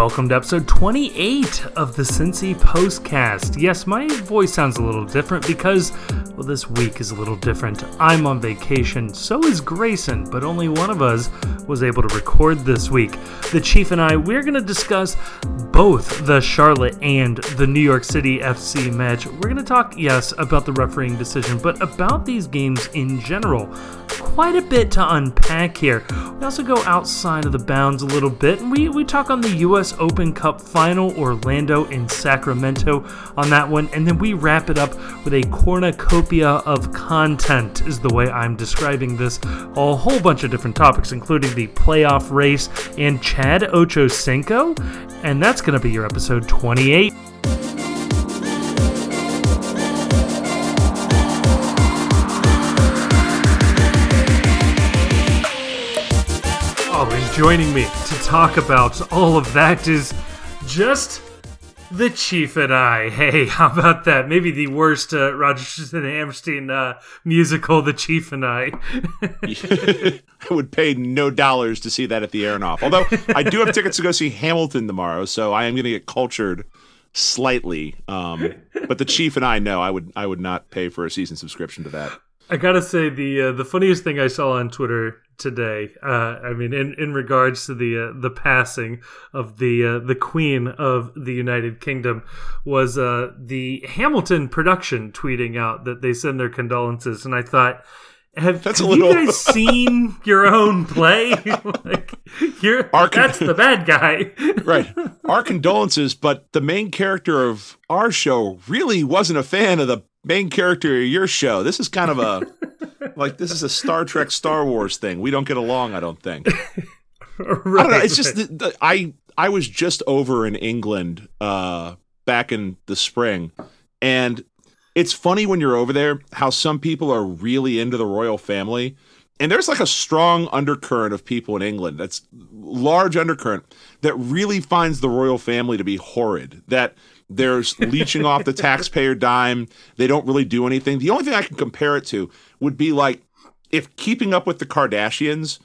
welcome to episode 28 of the Cincy Postcast. Yes, my voice sounds a little different because, well, this week is a little different. I'm on vacation, so is Grayson, but only one of us was able to record this week. The Chief and I, we're going to discuss both the Charlotte and the New York City FC match. We're going to talk, yes, about the refereeing decision, but about these games in general. Quite a bit to unpack here. We also go outside of the bounds a little bit, and we, we talk on the U.S. Open Cup final, Orlando in Sacramento on that one, and then we wrap it up with a cornucopia of content, is the way I'm describing this. A whole bunch of different topics, including the playoff race and Chad Ochocinco, and that's going to be your episode 28. Joining me to talk about all of that is just the Chief and I. Hey, how about that? Maybe the worst uh, Rodgers and Hammerstein uh, musical, The Chief and I. I would pay no dollars to see that at the Aronoff. Although I do have tickets to go see Hamilton tomorrow, so I am going to get cultured slightly. Um, but the Chief and I know I would I would not pay for a season subscription to that. I gotta say the uh, the funniest thing I saw on Twitter today. Uh, I mean, in, in regards to the uh, the passing of the uh, the Queen of the United Kingdom, was uh, the Hamilton production tweeting out that they send their condolences, and I thought. Have, have little- you guys seen your own play? like, you're, Our- that's the bad guy. Right. Our condolences, but the main character of our show really wasn't a fan of the main character of your show. This is kind of a like this is a Star Trek Star Wars thing. We don't get along, I don't think. I don't know. right, It's just the, the, I I was just over in England uh, back in the spring, and it's funny when you're over there how some people are really into the royal family, and there's like a strong undercurrent of people in England that's large undercurrent that really finds the royal family to be horrid. That there's leeching off the taxpayer dime. They don't really do anything. The only thing I can compare it to would be like if Keeping Up with the Kardashians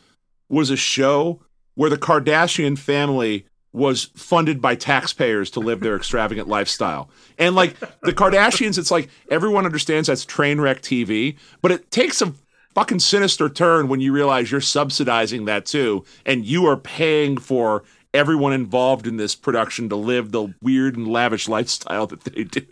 was a show where the Kardashian family was funded by taxpayers to live their extravagant lifestyle. And like the Kardashians, it's like everyone understands that's train wreck TV, but it takes a fucking sinister turn when you realize you're subsidizing that too, and you are paying for everyone involved in this production to live the weird and lavish lifestyle that they do.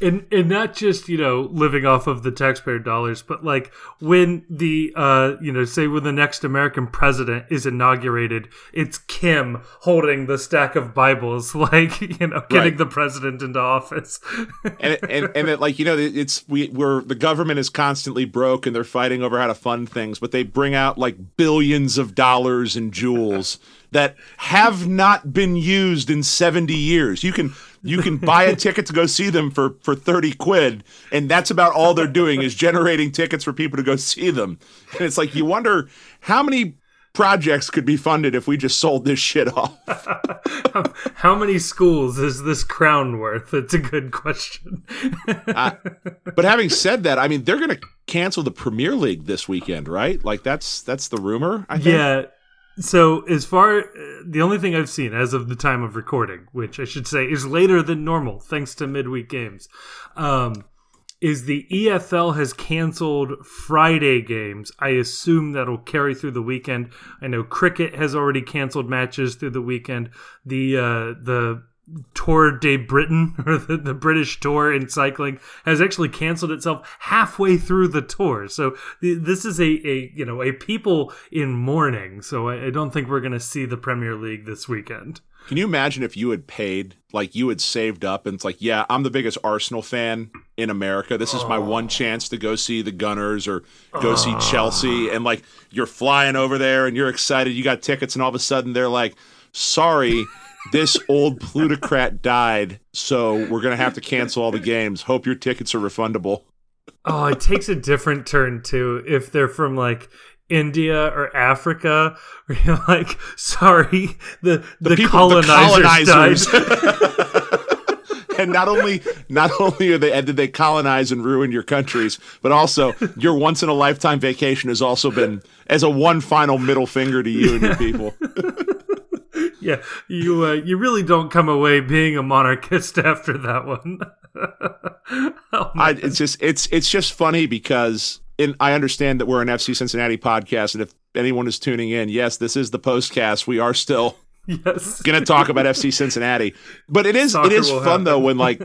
And and not just you know living off of the taxpayer dollars but like when the uh you know say when the next american president is inaugurated it's kim holding the stack of bibles like you know getting Right. the president into office and it, and and it, like you know it's we we're the government is constantly broke and they're fighting over how to fund things but they bring out like billions of dollars in jewels that have not been used in 70 years you can you can buy a ticket to go see them for for 30 quid and that's about all they're doing is generating tickets for people to go see them and it's like you wonder how many projects could be funded if we just sold this shit off how many schools is this crown worth it's a good question But having said that, I mean they're going to cancel the Premier League this weekend, right? Like that's that's the rumor. I think. Yeah. So as far the only thing I've seen as of the time of recording, which I should say is later than normal, thanks to midweek games, um, is the EFL has canceled Friday games. I assume that'll carry through the weekend. I know cricket has already canceled matches through the weekend. The uh, the Tour de Britain or the, the British Tour in cycling has actually canceled itself halfway through the tour. So the, this is a, a you know a people in mourning. So I, I don't think we're going to see the Premier League this weekend. Can you imagine if you had paid, like you had saved up, and it's like, yeah, I'm the biggest Arsenal fan in America. This is my oh. one chance to go see the Gunners or go oh. see Chelsea, and like you're flying over there and you're excited, you got tickets, and all of a sudden they're like, sorry. This old plutocrat died, so we're gonna have to cancel all the games. Hope your tickets are refundable. Oh, it takes a different turn too if they're from like India or Africa, where you're like, sorry, the the, people- the colonizers, colonizers. died. and not only not only are they did they colonize and ruin your countries, but also your once in a lifetime vacation has also been as a one final middle finger to you and your people. yeah, you uh, you really don't come away being a monarchist after that one. oh, I, it's just it's it's just funny because in, I understand that we're an FC Cincinnati podcast, and if anyone is tuning in, yes, this is the postcast. We are still yes going to talk about FC Cincinnati, but it is Soccer it is fun happen. though when like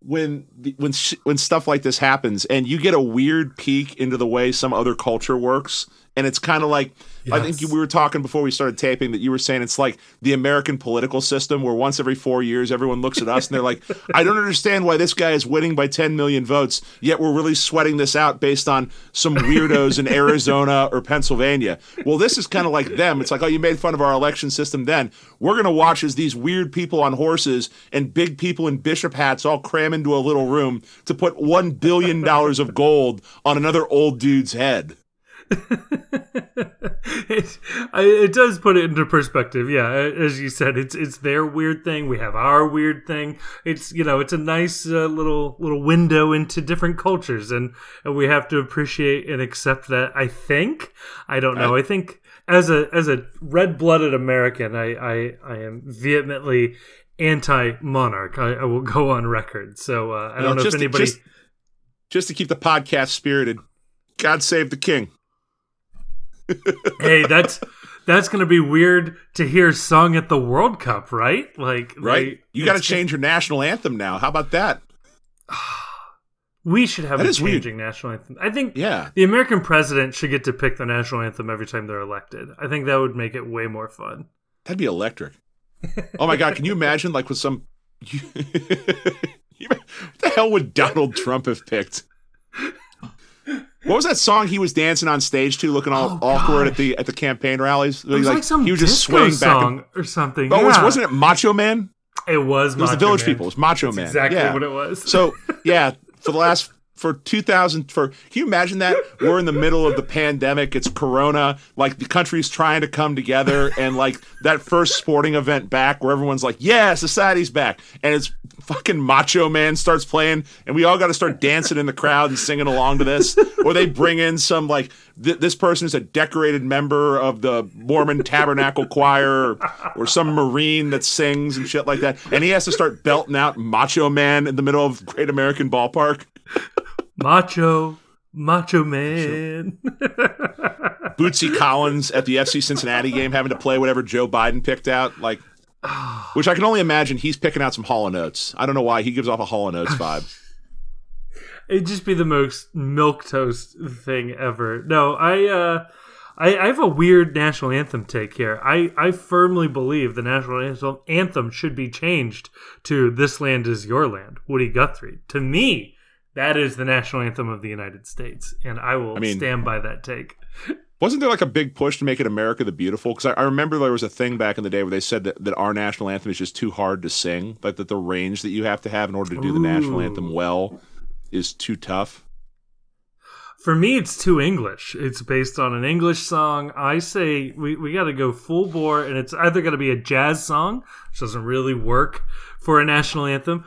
when when when stuff like this happens and you get a weird peek into the way some other culture works and it's kind of like yes. I think we were talking before we started taping that you were saying it's like the American political system where once every four years everyone looks at us and they're like, I don't understand why this guy is winning by 10 million votes, yet we're really sweating this out based on some weirdos in Arizona or Pennsylvania. Well, this is kind of like them. It's like, oh, you made fun of our election system then. We're going to watch as these weird people on horses and big people in bishop hats all cram into a little room to put $1 billion of gold on another old dude's head. it, it does put it into perspective. Yeah, as you said, it's it's their weird thing. We have our weird thing. It's you know, it's a nice uh, little little window into different cultures, and, and we have to appreciate and accept that. I think. I don't know. I think as a as a red blooded American, I, I I am vehemently anti monarch. I, I, will go on record. So uh, I don't know if anybody. Just, just to keep the podcast spirited, God save the king hey, that's that's gonna be weird to hear sung at the World Cup, right? Like, right? They, you got to change your national anthem now. How about that? We should have that a changing weird. national anthem. I think yeah. the American president should get to pick the national anthem every time they're elected. I think that would make it way more fun. That'd be electric. oh my god, can you imagine like with some what the hell would Donald Trump have picked? What was that song he was dancing on stage to, looking all oh, awkward at the at the campaign rallies? It was like, like some he was just swaying back and, or something. Oh, yeah. was, not it Macho Man? It was. It was the Village Man. People. It was Macho That's Man. Exactly yeah. what it was. so yeah, for the last for 2000 for can you imagine that? We're in the middle of the pandemic. It's corona. Like the country's trying to come together and like that first sporting event back where everyone's like yeah society's back. And it's fucking macho man starts playing and we all got to start dancing in the crowd and singing along to this. Or they bring in some like th- this person is a decorated member of the mormon tabernacle choir or, or some marine that sings and shit like that and he has to start belting out macho man in the middle of great american ballpark Macho, Macho Man. Bootsy Collins at the FC Cincinnati game having to play whatever Joe Biden picked out, like, which I can only imagine he's picking out some Hall and Oates. I don't know why he gives off a Hall and Oates vibe. It'd just be the most milk toast thing ever. No, I uh I, I have a weird national anthem take here. I, I firmly believe the national anthem should be changed to "This land is your land." Woody Guthrie. To me, that is the national anthem of the United States, and I will I mean, stand by that take. Wasn't there like a big push to make it America the Beautiful? Because I, I, remember there was a thing back in the day where they said that, that our national anthem is just too hard to sing, like that the range that you have to have in order to do Ooh. the national anthem well is too tough. For me, it's too English. It's based on an English song. I say we, we got to go full bore, and it's either going to be a jazz song, which doesn't really work for a national anthem,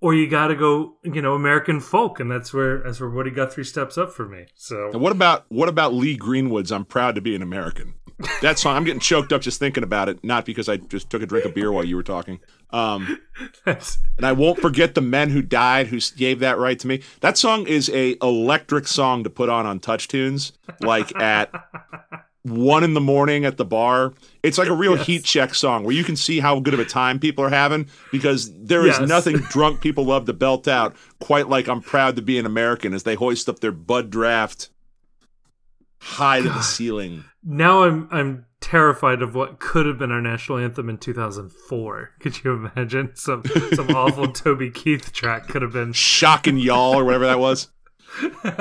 or you got to go, you know, American folk, and that's where that's where Woody Guthrie steps up for me. So, and what about what about Lee Greenwood's "I'm Proud to Be an American"? That song, I'm getting choked up just thinking about it. Not because I just took a drink of beer while you were talking. Um, and I won't forget the men who died who gave that right to me. That song is a electric song to put on on TouchTunes, like at one in the morning at the bar. It's like a real yes. heat check song where you can see how good of a time people are having because there is yes. nothing drunk people love to belt out quite like I'm proud to be an American as they hoist up their Bud Draft high God. to the ceiling. Now I'm I'm terrified of what could have been our national anthem in 2004. Could you imagine some some awful Toby Keith track could have been shocking y'all or whatever that was?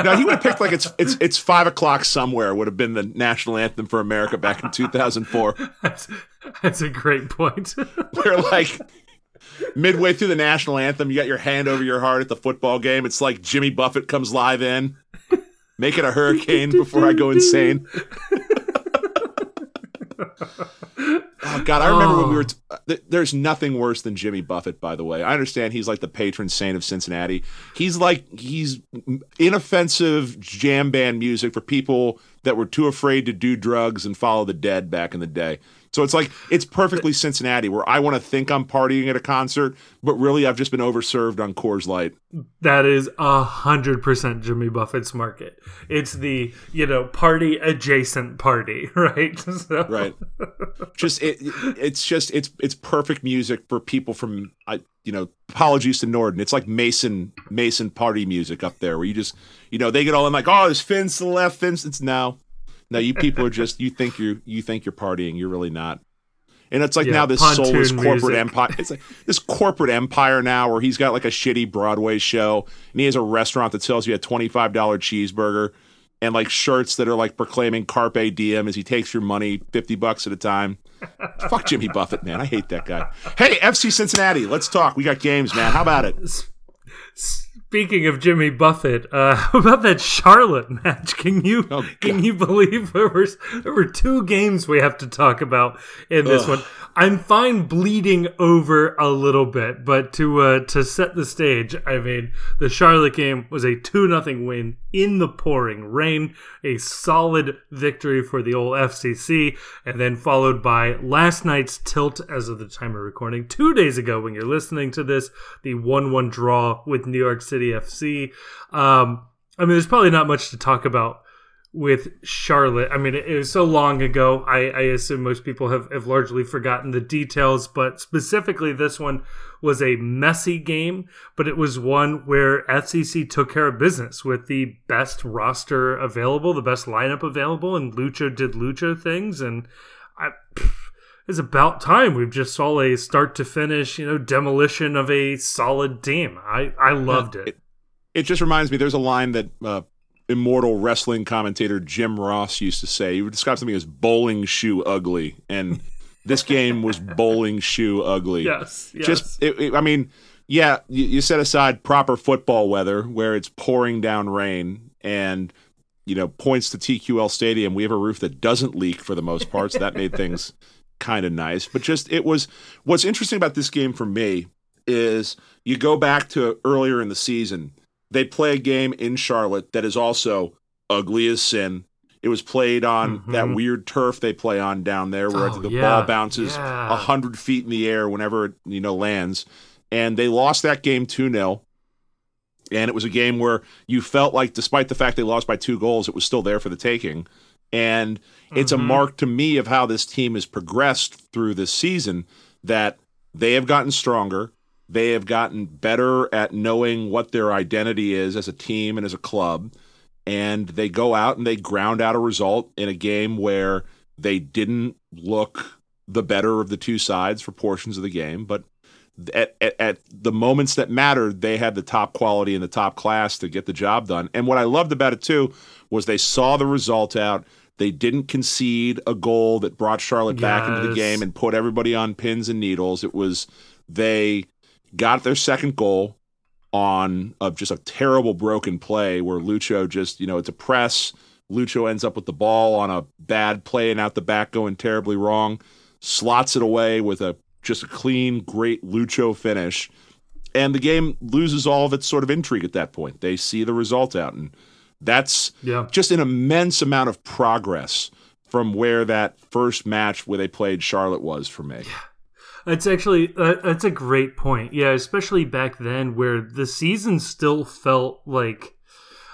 no, he would have picked like it's it's it's five o'clock somewhere would have been the national anthem for America back in 2004. That's, that's a great point. Where like midway through the national anthem, you got your hand over your heart at the football game. It's like Jimmy Buffett comes live in, make it a hurricane before I go insane. Oh God, I remember oh. when we were. Oh. T- uh, there's nothing worse than Jimmy Buffett. By the way, I understand he's like the patron saint of Cincinnati. He's like he's inoffensive jam band music for people that were too afraid to do drugs and follow the dead back in the day. So it's like it's perfectly Cincinnati, where I want to think I'm partying at a concert, but really I've just been overserved on Coors Light. That is a hundred percent Jimmy Buffett's market. It's the you know party adjacent party, right? So. Right. Just it, it's just it's it's perfect music for people from I you know apologies to Norden. It's like Mason Mason party music up there, where you just you know they get all in like oh there's fins to the left, fins. It's now no, you people are just you think you you think you're partying. You're really not. And it's like Yeah, now this soulless corporate music. empire. It's like this corporate empire now where he's got like a shitty Broadway show and he has a restaurant that sells you a twenty five dollar cheeseburger and like shirts that are like proclaiming carpe diem as he takes your money fifty bucks at a time. Fuck Jimmy Buffett, man. I hate that guy. Hey, FC Cincinnati, let's talk. We got games, man. How about it? Speaking of Jimmy Buffett, uh, how about that Charlotte match? Can you Oh, can you believe there were there were two games we have to talk about in this Ugh. one? I'm fine bleeding over a little bit, but to uh, to set the stage, I mean the Charlotte game was a two nothing win in the pouring rain, a solid victory for the old FCC, and then followed by last night's tilt as of the time of recording two days ago when you're listening to this, the one one draw with New York City FC. Um, I mean, there's probably not much to talk about with Charlotte. I mean, it, was so long ago. I, I assume most people have, have largely forgotten the details, but specifically, this one was a messy game, but it was one where FCC took care of business with the best roster available, the best lineup available, and Lucho did Lucho things. And I. It's about time we've just saw a start to finish, you know, demolition of a solid team. I, I loved it. It just reminds me. There's a line that uh, immortal wrestling commentator Jim Ross used to say. He would describe something as bowling shoe ugly, and this game was bowling shoe ugly. Yes, yes. Just, it, it- I mean, yeah, you, you set aside proper football weather where it's pouring down rain and you know points to TQL Stadium. We have a roof that doesn't leak for the most part, so that made things kind of nice. But just it was what's interesting about this game for me is you go back to earlier in the season. They play a game in Charlotte that is also ugly as sin. It was played on Mhm. that weird turf they play on down there, where Oh, the yeah, ball bounces a yeah. hundred feet in the air whenever it you know lands. And they lost that game two 0 and it was a game where you felt like, despite the fact they lost by two goals, it was still there for the taking. And it's a Mhm. mark to me of how this team has progressed through this season that they have gotten stronger. They have gotten better at knowing what their identity is as a team and as a club. And they go out and they ground out a result in a game where they didn't look the better of the two sides for portions of the game. But at, at, at the moments that mattered, they had the top quality and the top class to get the job done. And what I loved about it too was they saw the result out. They didn't concede a goal that brought Charlotte back into the game and put everybody on pins and needles. It was they got their second goal on of just a terrible broken play where Lucho just, you know, it's a press. Lucho ends up with the ball on a bad play and out the back going terribly wrong, slots it away with a just a clean, great Lucho finish. And the game loses all of its sort of intrigue at that point. They see the result out. And that's Yeah. just an immense amount of progress from where that first match where they played Charlotte was for me. It's actually uh, that's a great point. Yeah, especially back then where the season still felt like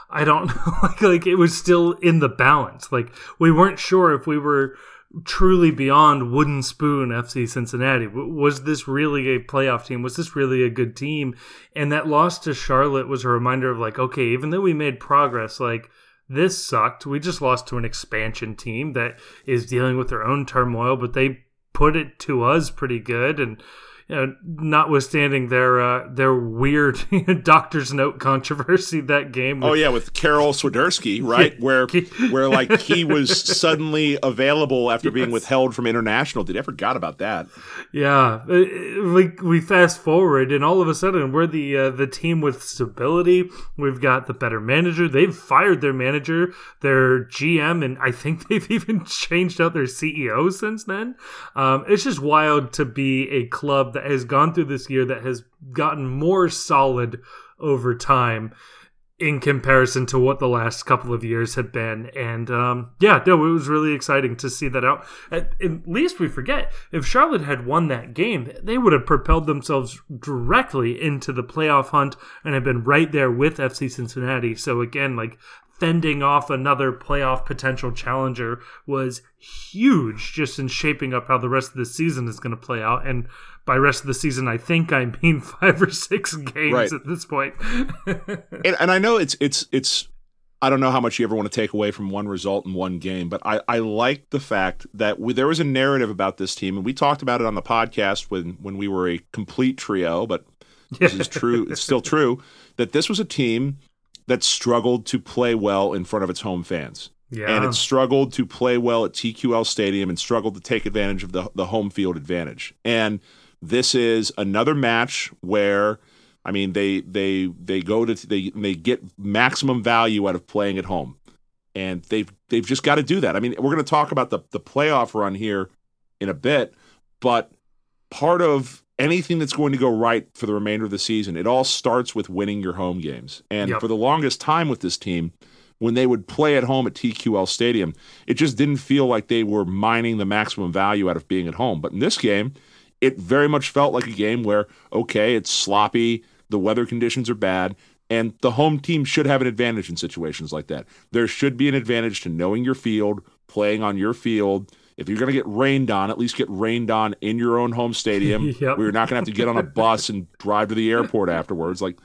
I don't know, like like it was still in the balance. Like we weren't sure if we were truly beyond wooden spoon FC Cincinnati. Was this really a playoff team? Was this really a good team? And that loss to Charlotte was a reminder of like, okay, even though we made progress, like this sucked. We just lost to an expansion team that is dealing with their own turmoil, but they put it to us pretty good and know, notwithstanding their uh, their weird doctor's note controversy that game. Oh yeah, with Karol Swiderski, right? Where where like he was suddenly available after being withheld from international. Did I forgot about that? Yeah, Uh, we we fast forward, and all of a sudden we're the uh, the team with stability. We've got the better manager. They've fired their manager, their GM, and I think they've even changed out their CEO since then. Um, it's just wild to be a club that has gone through this year that has gotten more solid over time. in comparison to what the last couple of years have been. And um, yeah, no, it was really exciting to see that out. At, at, least we forget if Charlotte had won that game, they would have propelled themselves directly into the playoff hunt and have been right there with FC Cincinnati. So again, like fending off another playoff potential challenger was huge just in shaping up how the rest of the season is going to play out. And by rest of the season, I think I mean five or six games right. at this point. and, and I know it's it's it's I don't know how much you ever want to take away from one result in one game, but I, I like the fact that we, there was a narrative about this team, and we talked about it on the podcast when when we were a complete trio. But this is true; it's still true that this was a team that struggled to play well in front of its home fans. Yeah. And it struggled to play well at TQL Stadium and struggled to take advantage of the, the home field advantage. And this is another match where I mean they they they go to they they get maximum value out of playing at home. And they've they've just got to do that. I mean, we're going to talk about the the playoff run here in a bit, but part of anything that's going to go right for the remainder of the season, it all starts with winning your home games. And yep. for the longest time with this team, when they would play at home at TQL Stadium, it just didn't feel like they were mining the maximum value out of being at home. But in this game, it very much felt like a game where, okay, it's sloppy, the weather conditions are bad, and the home team should have an advantage in situations like that. There should be an advantage to knowing your field, playing on your field. If you're going to get rained on, at least get rained on in your own home stadium yep. you're not going to have to get on a bus and drive to the airport afterwards. Like,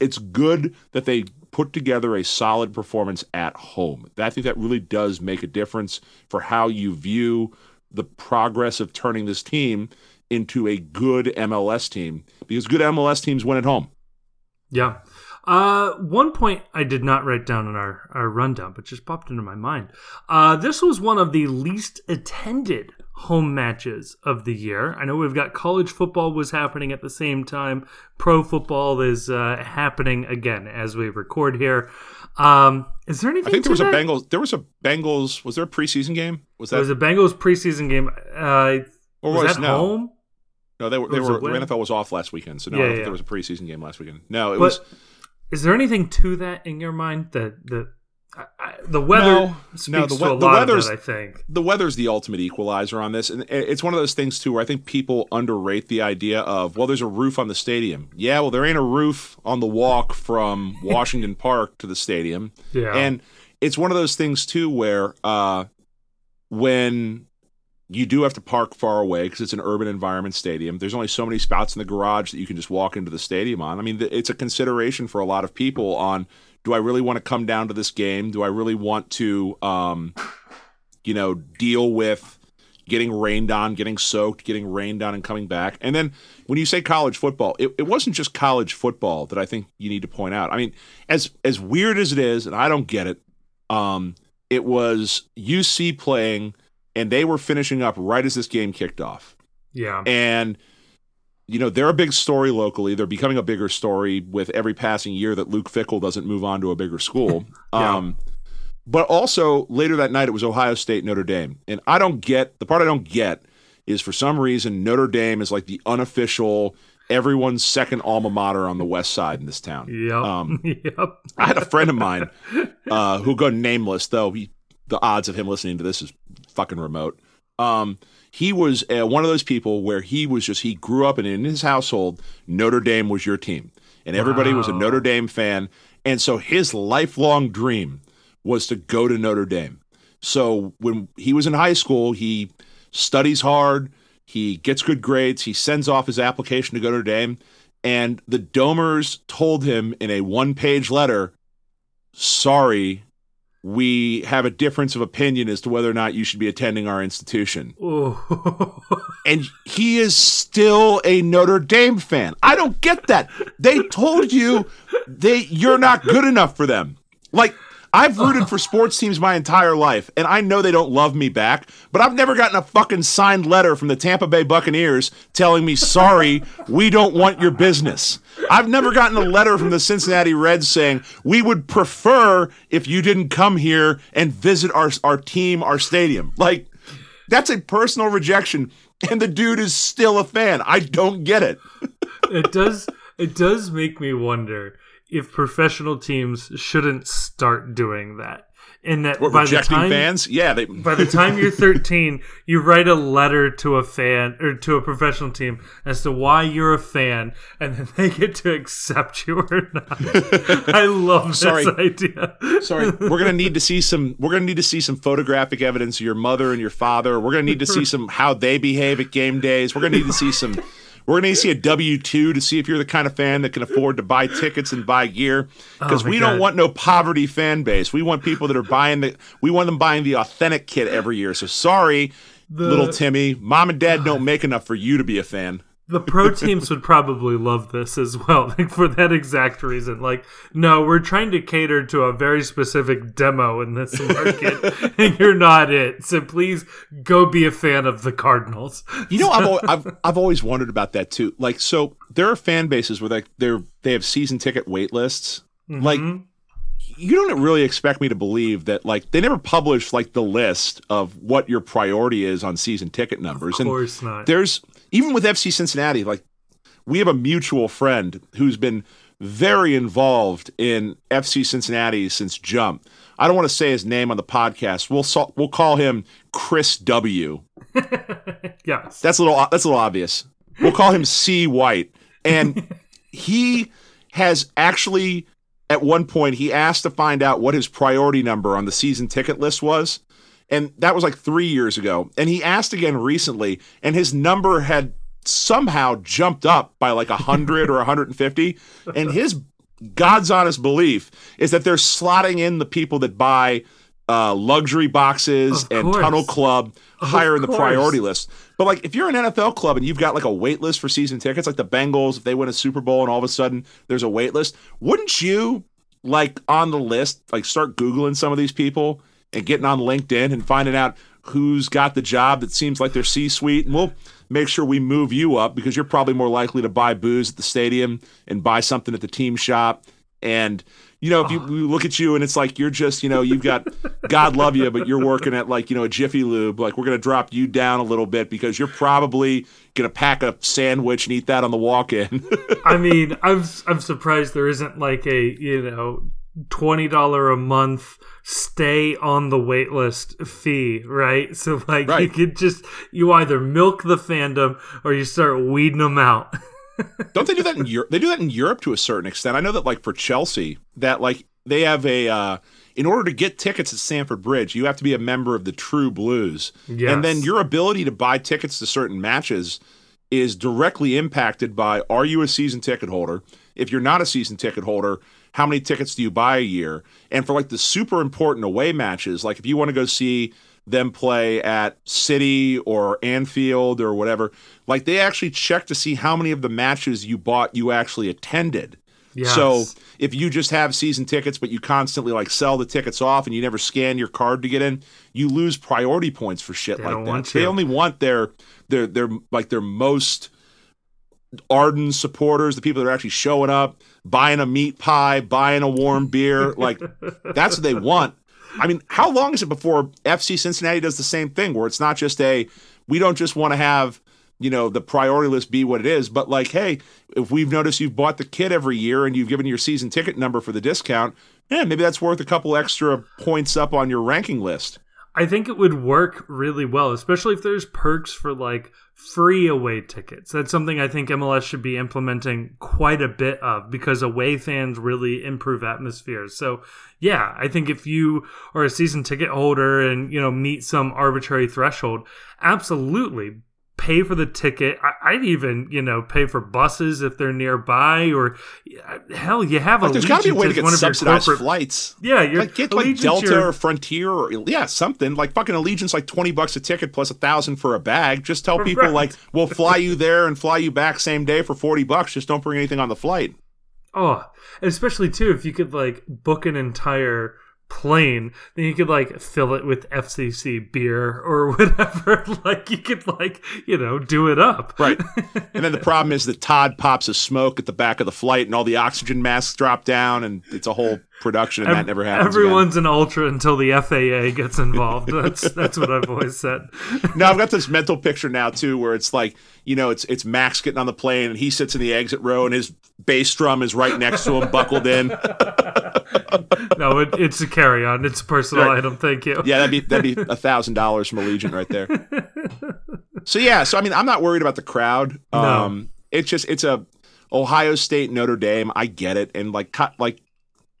it's good that they put together a solid performance at home. I think that really does make a difference for how you view the progress of turning this team into a good MLS team because good MLS teams win at home. Yeah. Uh, one point I did not write down in our, our rundown, but just popped into my mind. Uh, this was one of the least attended home matches of the year. I know we've got college football was happening at the same time. Pro football is uh, happening again as we record here. Um, is there anything? I think there was that? a Bengals. There was a Bengals. Was there a preseason game? Was that? There was a Bengals preseason game. Uh, or was, was that no. home? No, they were. They were. The NFL was off last weekend, so no, yeah, I don't yeah. think there was a preseason game last weekend. No, it but was. Is there anything to that in your mind that I, the weather no, speaks no, the, a the weather's, I think the weather's the ultimate equalizer on this, and it's one of those things too where I think people underrate the idea of well, there's a roof on the stadium. Yeah, well, there ain't a roof on the walk from Washington Park to the stadium. Yeah, and it's one of those things too where uh, when you do have to park far away because it's an urban environment stadium. There's only so many spots in the garage that you can just walk into the stadium on. I mean, it's a consideration for a lot of people on do I really want to come down to this game? Do I really want to, um, you know, deal with getting rained on, getting soaked, getting rained on, and coming back? And then when you say college football, it, it wasn't just college football that I think you need to point out. I mean, as as weird as it is, and I don't get it, um, it was UC playing and they were finishing up right as this game kicked off. Yeah. And you know, they're a big story locally. They're becoming a bigger story with every passing year that Luke Fickell doesn't move on to a bigger school. yeah. Um but also later that night it was Ohio State Notre Dame. And I don't get the part I don't get is for some reason Notre Dame is like the unofficial everyone's second alma mater on the west side in this town. Yep. Um, yep. I had a friend of mine uh, who go nameless, though he, the odds of him listening to this is fucking remote. Um, he was uh, one of those people where he was just he grew up and in his household Notre Dame was your team, and everybody wow. was a Notre Dame fan, and so his lifelong dream was to go to Notre Dame. So when he was in high school, he studies hard, he gets good grades, he sends off his application to go to Notre Dame, and the Domers told him in a one-page letter, "Sorry, we have a difference of opinion as to whether or not you should be attending our institution. and he is still a Notre Dame fan. I don't get that. They told you they you're not good enough for them. Like I've rooted for sports teams my entire life, and I know they don't love me back, but I've never gotten a fucking signed letter from the Tampa Bay Buccaneers telling me, sorry, we don't want your business. I've never gotten a letter from the Cincinnati Reds saying, we would prefer if you didn't come here and visit our, our team, our stadium. Like, that's a personal rejection, and the dude is still a fan. I don't get it. it does. It does make me wonder if professional teams shouldn't start doing that. And that What, by the time fans? Yeah, they. by the time you're 13, you write a letter to a fan or to a professional team as to why you're a fan, and then they get to accept you or not. I love this Sorry. idea. Sorry, we're gonna need to see some. We're gonna need to see some photographic evidence of your mother and your father. We're gonna need to see some how they behave at game days. We're gonna need to see some. We're gonna need to see a W two to see if you're the kind of fan that can afford to buy tickets and buy gear. Because Oh we don't want no poverty fan base. We want people that are buying the. We want them buying the authentic kit every year. So sorry, little Timmy, mom and dad don't make enough for you to be a fan. The pro teams would probably love this as well, like for that exact reason. Like, no, we're trying to cater to a very specific demo in this market, and you're not it. So please go be a fan of the Cardinals. You know, I've, al- I've I've always wondered about that too. Like, so there are fan bases where like they're they have season ticket wait lists. Like, mm-hmm. you don't really expect me to believe that like they never publish like the list of what your priority is on season ticket numbers. Of course not. There's even with FC Cincinnati, like we have a mutual friend who's been very involved in FC Cincinnati since jump. I don't want to say his name on the podcast. We'll so- we'll call him Chris W. Yes. That's a little that's a little obvious. We'll call him C White. And he has actually at one point he asked to find out what his priority number on the season ticket list was. And that was like 3 years ago. And he asked again recently and his number had somehow jumped up by like 100 or 150 and his God's honest belief is that they're slotting in the people that buy uh, luxury boxes and tunnel club higher in the priority list. But like if you're an NFL club and you've got like a wait list for season tickets, like the Bengals, if they win a Super Bowl and all of a sudden there's a wait list, wouldn't you like on the list, like start Googling some of these people and getting on LinkedIn and finding out who's got the job that seems like they're C suite and we'll make sure we move you up because you're probably more likely to buy booze at the stadium and buy something at the team shop. And you know, if you, look at you and it's like you're just, you know, you've got God love you, but you're working at like, you know, a Jiffy Lube, like we're gonna drop you down a little bit because you're probably gonna pack a sandwich and eat that on the walk in. I mean, I'm I'm surprised there isn't like a you know twenty dollar a month stay on the waitlist fee, right? So like you could just you either milk the fandom or you start weeding them out. Don't they do that in Europe? They do that in Europe to a certain extent. I know that like for Chelsea, that like they have a uh in order to get tickets at Stamford Bridge, you have to be a member of the True Blues. Yes. And then your ability to buy tickets to certain matches is directly impacted by are you a season ticket holder? If you're not a season ticket holder, how many tickets do you buy a year? And for like the super important away matches, like if you want to go see them play at City or Anfield or whatever, like they actually check to see how many of the matches you bought you actually attended. Yes. So if you just have season tickets, but you constantly like sell the tickets off and you never scan your card to get in, you lose priority points for shit They like that. They only want their their their like their most ardent supporters, the people that are actually showing up, buying a meat pie, buying a warm beer. Like that's what they want. I mean, how long is it before FC Cincinnati does the same thing where it's not just a we don't just want to have you know the priority list be what it is but like hey if we've noticed you've bought the kit every year and you've given your season ticket number for the discount yeah maybe that's worth a couple extra points up on your ranking list I think it would work really well, especially if there's perks for like free away tickets. That's something I think MLS should be implementing quite a bit of because away fans really improve atmospheres. So, yeah, I think if you are a season ticket holder and, you know, meet some arbitrary threshold, absolutely pay for the ticket. I, I'd even, you know, pay for buses if they're nearby or hell, you have like there's got to be a way to get one of your subsidized flights. Yeah, you're like get like delta your- or frontier or yeah something. Like fucking Allegiant like 20 bucks a ticket plus a thousand for a bag. Just tell people Right. like we'll fly you there and fly you back same day for 40 bucks. Just don't bring anything on the flight. Oh, and especially too if you could like book an entire plane, then you could like fill it with FCC beer or whatever. like you could like you know do it up. Right. and then the problem is that Todd pops a smoke at the back of the flight and all the oxygen masks drop down and it's a whole production, and that never happens. Everyone's again. an ultra until the FAA gets involved. That's that's what I've always said. now I've got this mental picture now too, where it's like you know, it's it's Max getting on the plane, and he sits in the exit row, and his bass drum is right next to him, buckled in. no, it, it's a carry on. It's a personal right. item. Thank you. Yeah, that'd be that'd be a thousand dollars from Allegiant right there. so yeah, so I mean, I'm not worried about the crowd. Um, no. It's just it's a Ohio State Notre Dame. I get it, and like cut like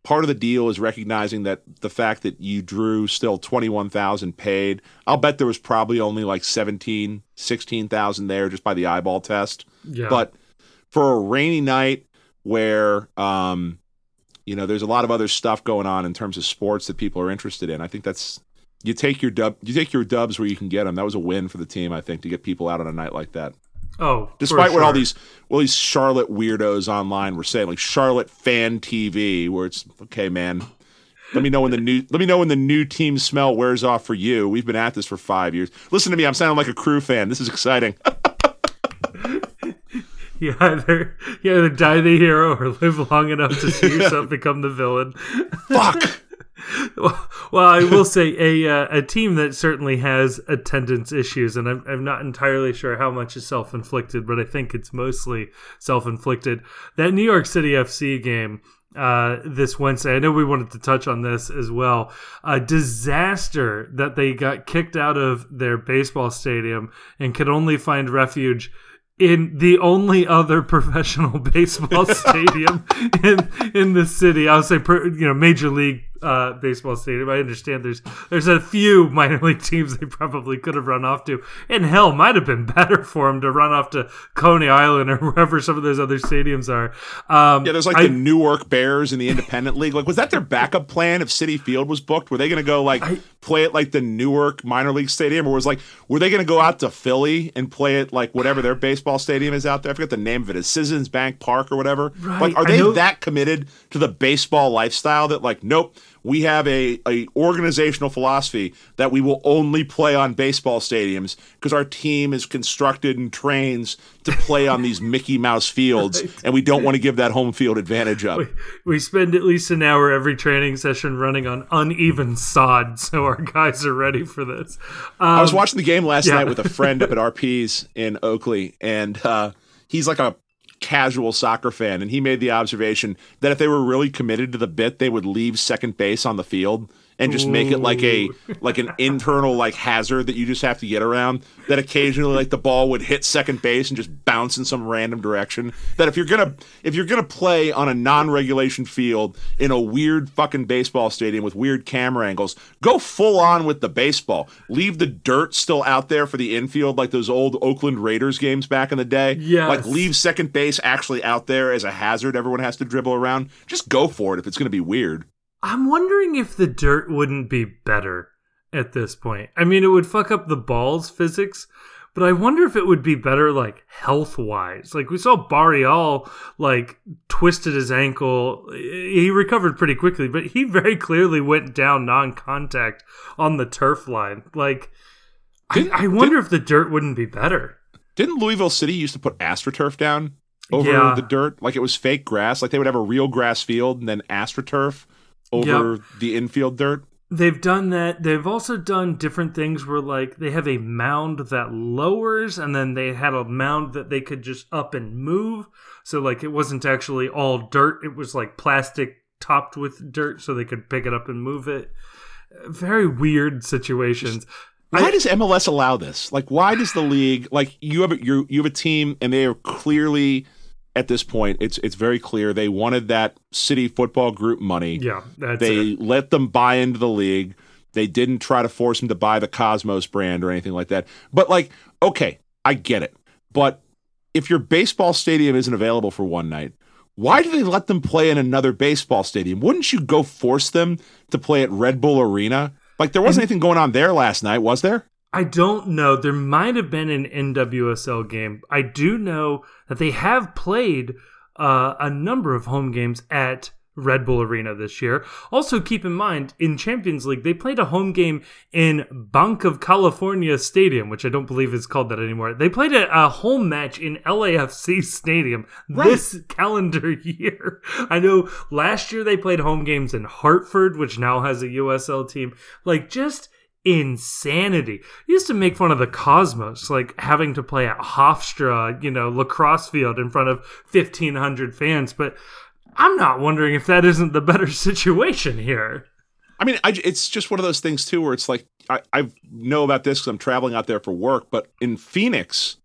part of the deal is recognizing that the fact that you drew still 21,000 paid. I'll bet there was probably only like 17, 16,000 there just by the eyeball test. Yeah. But for a rainy night where um you know, there's a lot of other stuff going on in terms of sports that people are interested in. I think that's you take your dub you take your dubs where you can get them. That was a win for the team, I think, to get people out on a night like that. Oh, despite what all these well these Charlotte weirdos online were saying, like Charlotte fan TV, where it's okay, man. Let me know when the new let me know when the new team smell wears off for you. We've been at this for five years. Listen to me, I'm sounding like a crew fan. This is exciting. you either you either die the hero or live long enough to see yourself become the villain. Fuck. well, I will say a uh, a team that certainly has attendance issues, and I'm, I'm not entirely sure how much is self inflicted, but I think it's mostly self inflicted. That New York City FC game uh, this Wednesday. I know we wanted to touch on this as well. A disaster that they got kicked out of their baseball stadium and could only find refuge in the only other professional baseball stadium in in the city. I would say, you know, major league uh, baseball stadium. I understand there's there's a few minor league teams they probably could have run off to, and hell, might have been better for them to run off to Coney Island or wherever some of those other stadiums are. Um, yeah, there's like I, the Newark Bears in the Independent League. Like, was that their backup plan if Citi Field was booked? Were they going to go like I, play it like the Newark minor league stadium, or was like were they going to go out to Philly and play it like whatever their baseball stadium is out there? I forget the name of it. Is Citizens Bank Park or whatever? Right, like, are they that committed to the baseball lifestyle that like, nope? We have a, a organizational philosophy that we will only play on baseball stadiums because our team is constructed and trains to play on these Mickey Mouse fields, and we don't want to give that home field advantage up. We, we, spend at least an hour every training session running on uneven sod, so our guys are ready for this. Um, I was um, watching the game last yeah. night with a friend up at RP's in Oakley, and uh, he's like a casual soccer fan, and he made the observation that if they were really committed to the bit, they would leave second base on the field and just make it like a like an internal like hazard that you just have to get around that occasionally like the ball would hit second base and just bounce in some random direction that if you're gonna if you're gonna play on a non-regulation field in a weird fucking baseball stadium with weird camera angles go full on with the baseball. Leave the dirt still out there for the infield like those old oakland raiders games back in the day. Yeah like leave second base actually out there as a hazard everyone has to dribble around. Just go for it if it's gonna be weird I'm wondering if the dirt wouldn't be better at this point. I mean, it would fuck up the ball's physics, but I wonder if it would be better, like health wise. Like we saw Barreal like twisted his ankle. He recovered pretty quickly, but he very clearly went down non-contact on the turf line. Like, I, I, wonder if the dirt wouldn't be better. Didn't Louisville City used to put AstroTurf down over yeah. the dirt? Like it was fake grass. Like they would have a real grass field and then AstroTurf over yep. the infield dirt. They've done that. They've also done different things where, like, they have a mound that lowers, and then they had a mound that they could just up and move. So, like, it wasn't actually all dirt, it was like plastic topped with dirt so they could pick it up and move it. Very weird situations. Why does MLS allow this? Like, why does the league like you have a, you you have a team and they are clearly at this point, it's it's very clear they wanted that city football group money. Yeah, they it. let them buy into the league. They didn't try to force them to buy the Cosmos brand or anything like that. But like, okay, I get it. But if your baseball stadium isn't available for one night, why do they let them play in another baseball stadium? Wouldn't you go force them to play at Red Bull Arena? Like there wasn't anything going on there last night, was there? I don't know. There might have been an NWSL game. I do know that they have played uh, a number of home games at Red Bull Arena this year. Also, keep in mind, in Champions League, they played a home game in Banc of California Stadium, which I don't believe is called that anymore. They played a, a home match in LAFC Stadium right. this calendar year. I know last year they played home games in Hartford, which now has a USL team. Like, just insanity. used to make fun of the Cosmos, like having to play at Hofstra, you know, lacrosse field in front of 1,500 fans, but I'm not wondering if that isn't the better situation here. I mean, I, it's just one of those things too, where it's like I, I know about this because I'm traveling out there for work. But in Phoenix,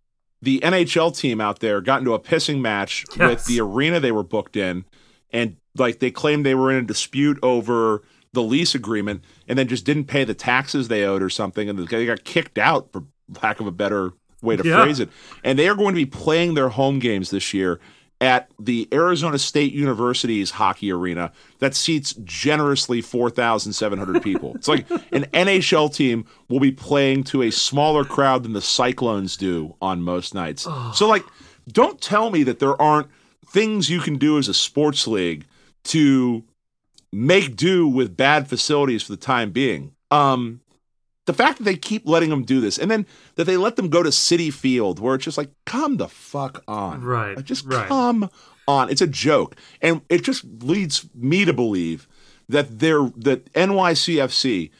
the NHL team out there got into a pissing match yes. with the arena they were booked in, and like they claimed they were in a dispute over the lease agreement, and then just didn't pay the taxes they owed or something, and they got kicked out for lack of a better way to yeah. phrase it. And they are going to be playing their home games this year at the Arizona State University's hockey arena that seats generously 4,700 people. it's like an NHL team will be playing to a smaller crowd than the Cyclones do on most nights. Oh. So, like, don't tell me that there aren't things you can do as a sports league to make do with bad facilities for the time being. Um, the fact that they keep letting them do this and then that they let them go to Citi Field where it's just like, come the fuck on. Right. Like, just right. come on. It's a joke. And it just leads me to believe that they're that NYCFC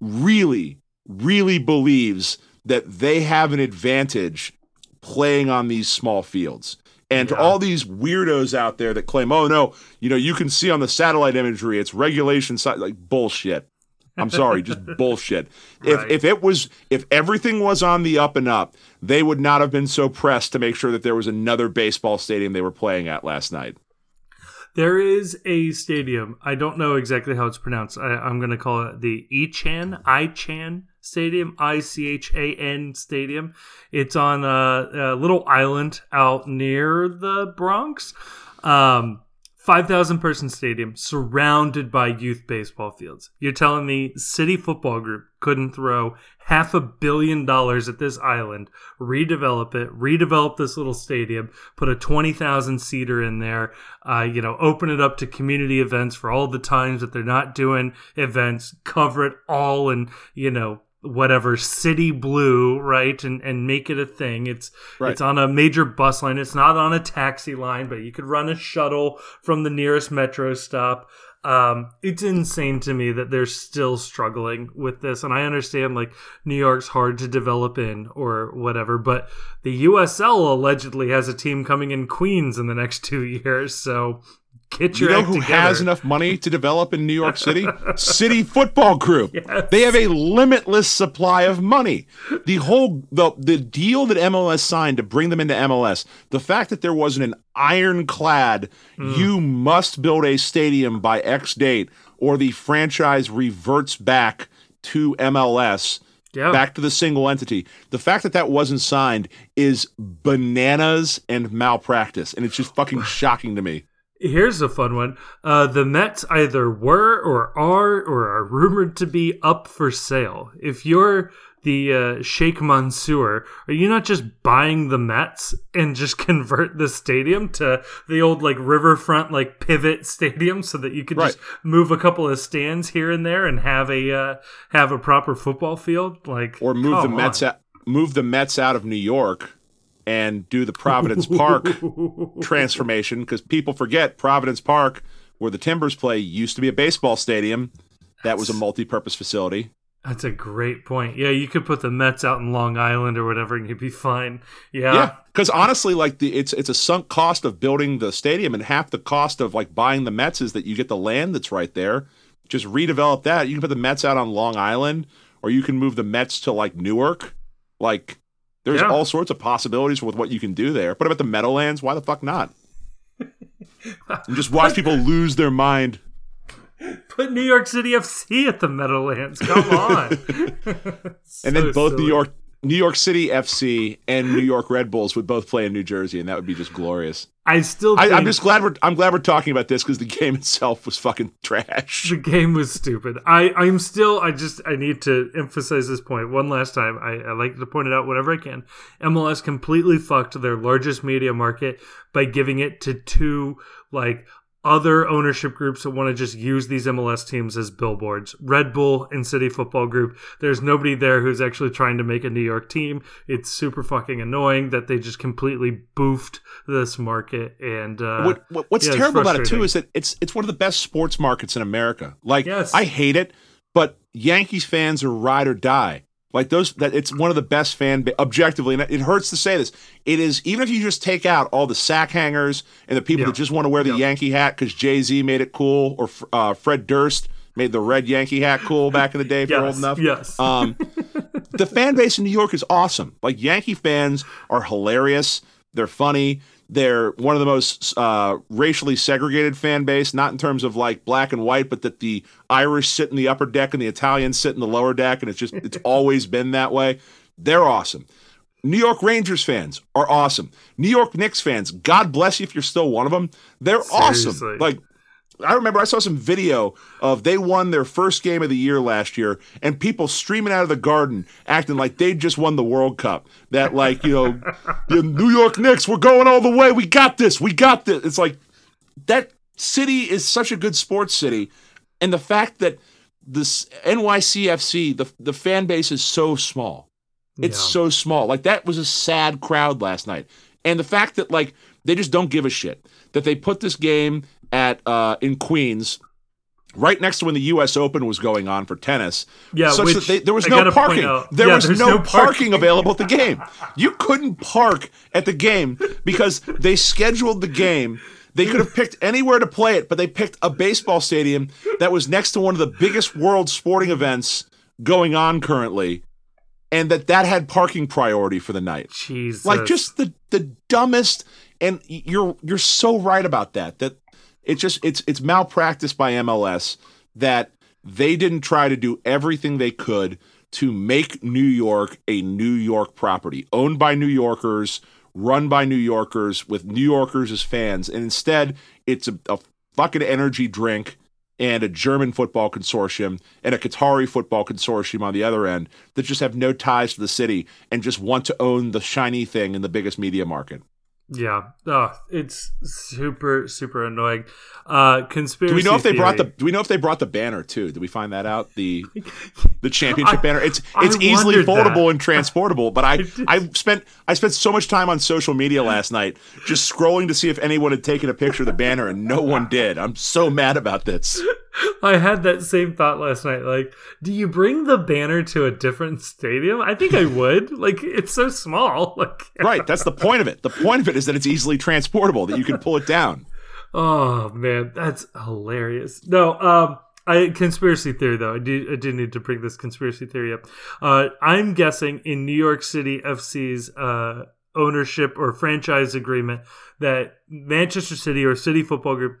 really, really believes that they have an advantage playing on these small fields. And yeah. to all these weirdos out there that claim, oh no, you know, you can see on the satellite imagery, it's regulation, size like bullshit. I'm sorry, just bullshit. If right. if it was if everything was on the up and up, they would not have been so pressed to make sure that there was another baseball stadium they were playing at last night. There is a stadium. I don't know exactly how it's pronounced. I, am going to call it the Ichan Ichan Stadium, I C H A N Stadium. It's on a, a, little island out near the Bronx. Um, 5,000 person stadium surrounded by youth baseball fields. You're telling me City Football Group couldn't throw half a billion dollars at this island, redevelop it, redevelop this little stadium, put a 20,000 seater in there, uh, you know, open it up to community events for all the times that they're not doing events, cover it all and, you know, whatever city blue right and and make it a thing. It's right. it's on a major bus line. It's not on a taxi line but you could run a shuttle from the nearest metro stop. Um, it's insane to me that they're still struggling with this and i understand like new york's hard to develop in or whatever but the usl allegedly has a team coming in queens in the next two years so Get your you know who together. has enough money to develop in New York City? City Football Group. Yes. They have a limitless supply of money. The whole the the deal that MLS signed to bring them into MLS, the fact that there wasn't an ironclad mm. you must build a stadium by X date or the franchise reverts back to MLS. Yeah. Back to the single entity. The fact that that wasn't signed is bananas and malpractice, and it's just fucking shocking to me. Here's a fun one. Uh, the Mets either were or are or are rumored to be up for sale. If you're the uh, Sheikh Mansour, are you not just buying the Mets and just convert the stadium to the old like riverfront like pivot stadium so that you could right. just move a couple of stands here and there and have a uh, have a proper football field? Like or move the Mets out, move the Mets out of New York and do the Providence Park transformation because people forget Providence Park, where the Timbers play, used to be a baseball stadium. That was a multi-purpose facility. That's a great point. Yeah, you could put the Mets out in Long Island or whatever, and you'd be fine. Yeah, yeah. Because honestly, like the it's it's a sunk cost of building the stadium, and half the cost of like buying the Mets is that you get the land that's right there. Just redevelop that. You can put the Mets out on Long Island, or you can move the Mets to like Newark. Like there's yeah. all sorts of possibilities with what you can do there. But about the Meadowlands, why the fuck not? and just watch people lose their mind. Put New York City FC at the Meadowlands. Come on. so and then both silly. New York New York City FC and New York Red Bulls would both play in New Jersey, and that would be just glorious. I still. I, am just glad we're. I'm glad we're talking about this because the game itself was fucking trash. The game was stupid. I. I'm still. I just. I need to emphasize this point one last time. I, I like to point it out whenever I can. MLS completely fucked their largest media market by giving it to two like other ownership groups that want to just use these MLS teams as billboards. Red Bull and City Football Group. There's nobody there who's actually trying to make a New York team. It's super fucking annoying that they just completely boofed this market. And uh, what, what, what's yeah, terrible about it too is that it's it's one of the best sports markets in America. Like Yes. I hate it, but Yankees fans are ride or die. Like those that it's one of the best fan ba- objectively, and it hurts to say this. It is even if you just take out all the sack hangers and the people Yeah. that just want to wear the Yankee hat because Jay Z made it cool, or uh, Fred Durst made the red Yankee hat cool back in the day. If you're old Yes, enough, yes. um, the fan base in New York is awesome. Like Yankee fans are hilarious. They're funny. They're one of the most uh, racially segregated fan base, not in terms of like black and white, but that the Irish sit in the upper deck and the Italians sit in the lower deck, and it's just it's always been that way. They're awesome. New York Rangers fans are awesome. New York Knicks fans, God bless you if you're still one of them. They're Seriously. awesome. Like I remember I saw some video of they won their first game of the year last year, and people streaming out of the garden acting like they just won the World Cup. That like you know, the New York Knicks, we're going all the way. We got this. We got this. It's like that city is such a good sports city, and the fact that this NYCFC the the fan base is so small. It's Yeah. so small. Like that was a sad crowd last night. And the fact that like they just don't give a shit that they put this game at uh in Queens right next to when the US Open was going on for tennis. Yeah, such that they, there was I no parking. out- There yeah, was no, no parking parking. available at the game. You couldn't park at the game because they scheduled the game. They could have picked anywhere to play it, but they picked a baseball stadium that was next to one of the biggest world sporting events going on currently, and that that had parking priority for the night. Jesus. Like just the the dumbest, and you're you're so right about that. That it's just it's it's malpractice by MLS that they didn't try to do everything they could to make New York a New York property owned by New Yorkers, run by New Yorkers with New Yorkers as fans, and instead it's a, a fucking energy drink and a German football consortium and a Qatari football consortium on the other end that just have no ties to the city and just want to own the shiny thing in the biggest media market. Yeah. Oh, it's super super annoying. Uh conspiracy Do we know if they brought the do we know if they brought the banner too? Did we find that out? The the championship I- banner. It's I it's easily wondered that. foldable and transportable, but I did. I spent I spent so much time on social media last night just scrolling to see if anyone had taken a picture of the banner and no one did. I'm so mad about this. I had that same thought last night. Like, do you bring the banner to a different stadium? I think I would. Like, it's so small. Like, Right, that's the point of it. The point of it is that it's easily transportable, that you can pull it down. oh man, that's hilarious. No, um, I conspiracy theory though. I do I do need to bring this conspiracy theory up. Uh, I'm guessing in New York City FC's uh ownership or franchise agreement that Manchester City or City Football Group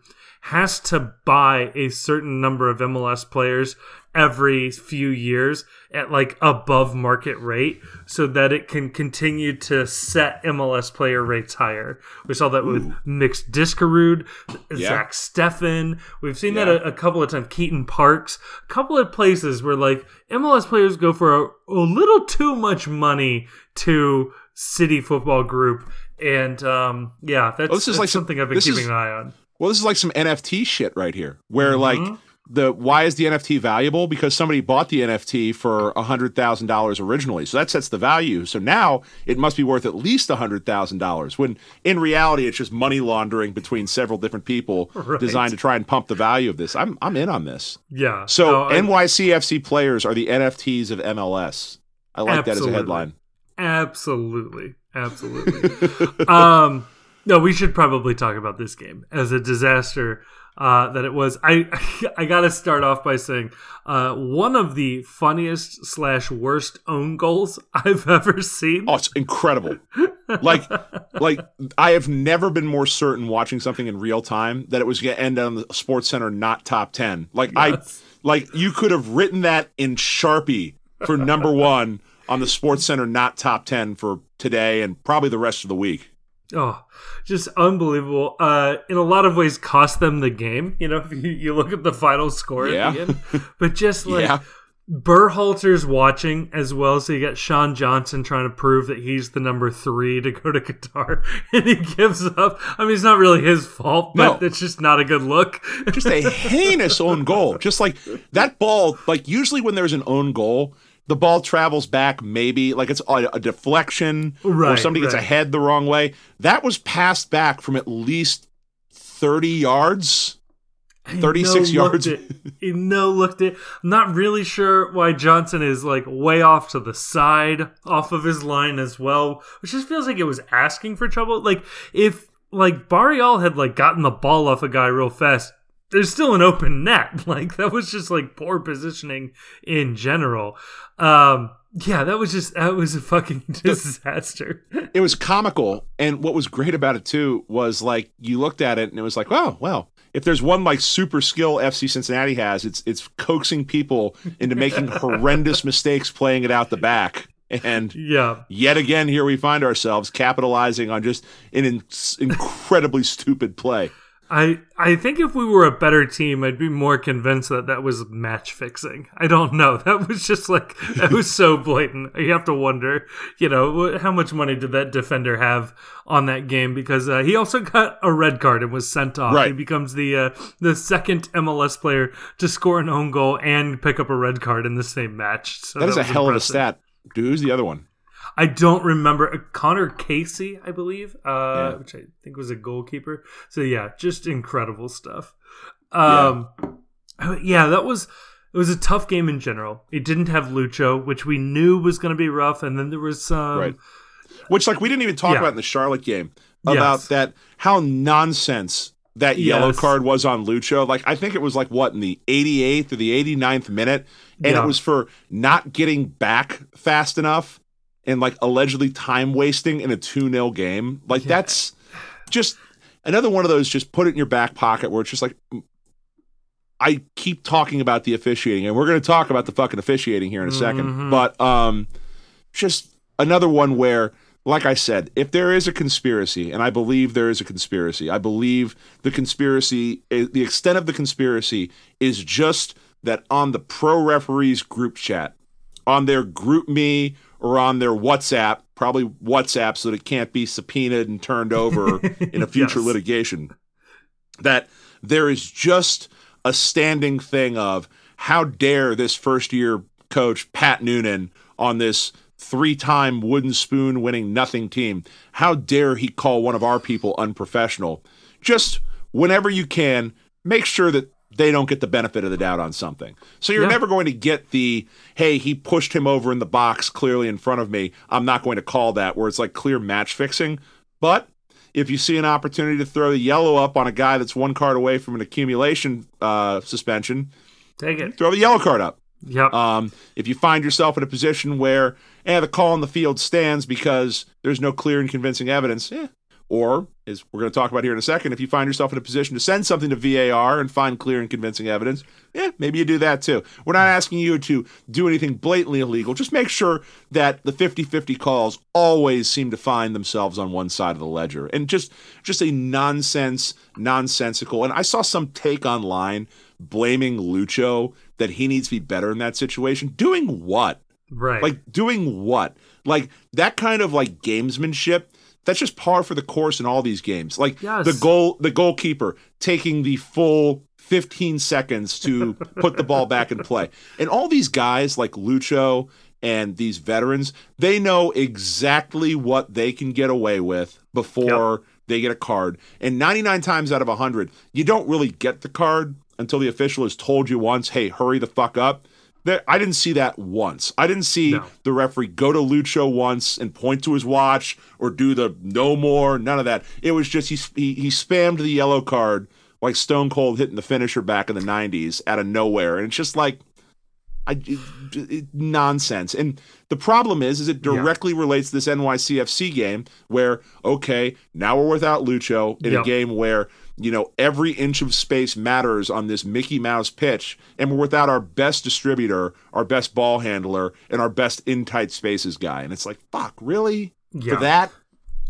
has to buy a certain number of MLS players every few years at like above market rate so that it can continue to set MLS player rates higher. We saw that with Mix Diskerud, Zack Steffen. We've seen that a, a couple of times. Keaton Parks, a couple of places where like MLS players go for a, a little too much money to City Football Group. And um, yeah, that's, Well, this is that's like some- something I've been keeping is- an eye on. Well, this is like some NFT shit right here, where Mm-hmm. like the why is the NFT valuable? Because somebody bought the NFT for a hundred thousand dollars originally, so that sets the value. So now it must be worth at least a hundred thousand dollars. When in reality, it's just money laundering between several different people Right. designed to try and pump the value of this. I'm I'm in on this. Yeah. So NYCFC players are the NFTs of MLS. I like that as a headline. Absolutely. Absolutely. um, no, we should probably talk about this game as a disaster uh, that it was. I I got to start off by saying uh, one of the funniest slash worst own goals I've ever seen. Oh, it's incredible. like like I have never been more certain watching something in real time that it was going to end on the Sports Center not top 10. Like Yes. I like you could have written that in Sharpie for number 1 on the Sports Center not top 10 for today and probably the rest of the week. Oh, just unbelievable. Uh, in a lot of ways, cost them the game. You know, if you, you look at the final score Yeah. at the end, but just like Yeah. Berhalter's watching as well, so you got Sean Johnson trying to prove that he's the number three to go to Qatar, and he gives up. I mean, it's not really his fault, but No. it's just not a good look. just a heinous own goal. Just like that ball, like usually when there's an own goal, the ball travels back maybe like it's a, a deflection or Right, somebody gets right. ahead the wrong way. That was passed back from at least 30 yards. 36 no-looked yards. It. He no looked it. I'm not really sure why Johnson is like way off to the side, off of his line as well, which just feels like it was asking for trouble. Like if like Barreal had like gotten the ball off a guy real fast, there's still an open net. Like that was just like poor positioning in general. Um, yeah, that was just that was a fucking disaster. It was comical. And what was great about it too was like you looked at it and it was like, oh, well, if there's one like super skill FC Cincinnati has, it's it's coaxing people into making horrendous mistakes playing it out the back. And yeah, yet again, here we find ourselves capitalizing on just an in- incredibly stupid play. I I think if we were a better team, I'd be more convinced that that was match fixing. I don't know. That was just like that was so blatant. You have to wonder, you know, how much money did that defender have on that game? Because uh, he also got a red card and was sent off. Right. He becomes the uh, the second MLS player to score an own goal and pick up a red card in the same match. So That is a hell impressive. of a stat. Dude, who's the other one? I don't remember uh, Connor Casey, I believe, uh, Yeah. which I think was a goalkeeper. So yeah, just incredible stuff. Um, yeah. that was it was a tough game in general. It didn't have Lucho, which we knew was going to be rough, and then there was some. Right. Which, like, we didn't even talk Yeah. about in the Charlotte game about Yes. that how nonsense that yellow Yes. card was on Lucho. Like, I think it was like what in the 88th or the 89th minute, and Yeah. it was for not getting back fast enough and like allegedly time wasting in a 2 0 game. Like, Yeah. that's just another one of those. Just put it in your back pocket where it's just like. I keep talking about the officiating, and we're going to talk about the fucking officiating here in a second. Mhm. But um, just another one where, like I said, if there is a conspiracy, and I believe there is a conspiracy, I believe the conspiracy, eh, the extent of the conspiracy is just that on the pro referees group chat, on their group me or on their WhatsApp, probably WhatsApp so that it can't be subpoenaed and turned over in a future Yes. litigation, that there is just a standing thing of how dare this first year coach Pat Noonan on this three time wooden spoon winning nothing team how dare he call one of our people unprofessional just whenever you can make sure that they don't get the benefit of the doubt on something so you're Yeah. never going to get the hey he pushed him over in the box clearly in front of me i'm not going to call that where it's like clear match fixing but if you see an opportunity to throw the yellow up on a guy that's one card away from an accumulation uh, suspension, Take it. throw the yellow card up. Yep. Um, if you find yourself in a position where eh, the call on the field stands because there's no clear and convincing evidence, eh. Or as we're going to talk about here in a second, if you find yourself in a position to send something to VAR and find clear and convincing evidence, yeah, maybe you do that too. We're not asking you to do anything blatantly illegal. Just make sure that the 50-50 calls always seem to find themselves on one side of the ledger. And just just a nonsense, nonsensical. And I saw some take online blaming Lucho that he needs to be better in that situation. Doing what? right. Like doing what? Like that kind of like gamesmanship. That's just par for the course in all these games. Like Yes. the goal, the goalkeeper taking the full 15 seconds to put the ball back in play, and all these guys like Lucho and these veterans, they know exactly what they can get away with before they get a card. And 99 times out of 100, you don't really get the card until the official has told you once, "Hey, hurry the fuck up." There, I didn't see that once. I didn't see No. the referee go to Lucho once and point to his watch or do the no more. None of that. It was just he he, he spammed the yellow card like Stone Cold hitting the finisher back in the '90s out of nowhere, and it's just like I, it- it- nonsense. And the problem is, is it Yeah. directly relates to this NYCFC game where okay, now we're without Lucho in a game where you know every inch of space matters on this Mickey Mouse pitch, and we're without our best distributor, our best ball handler, and our best in tight spaces guy. And it's like, fuck, really Yeah. for that?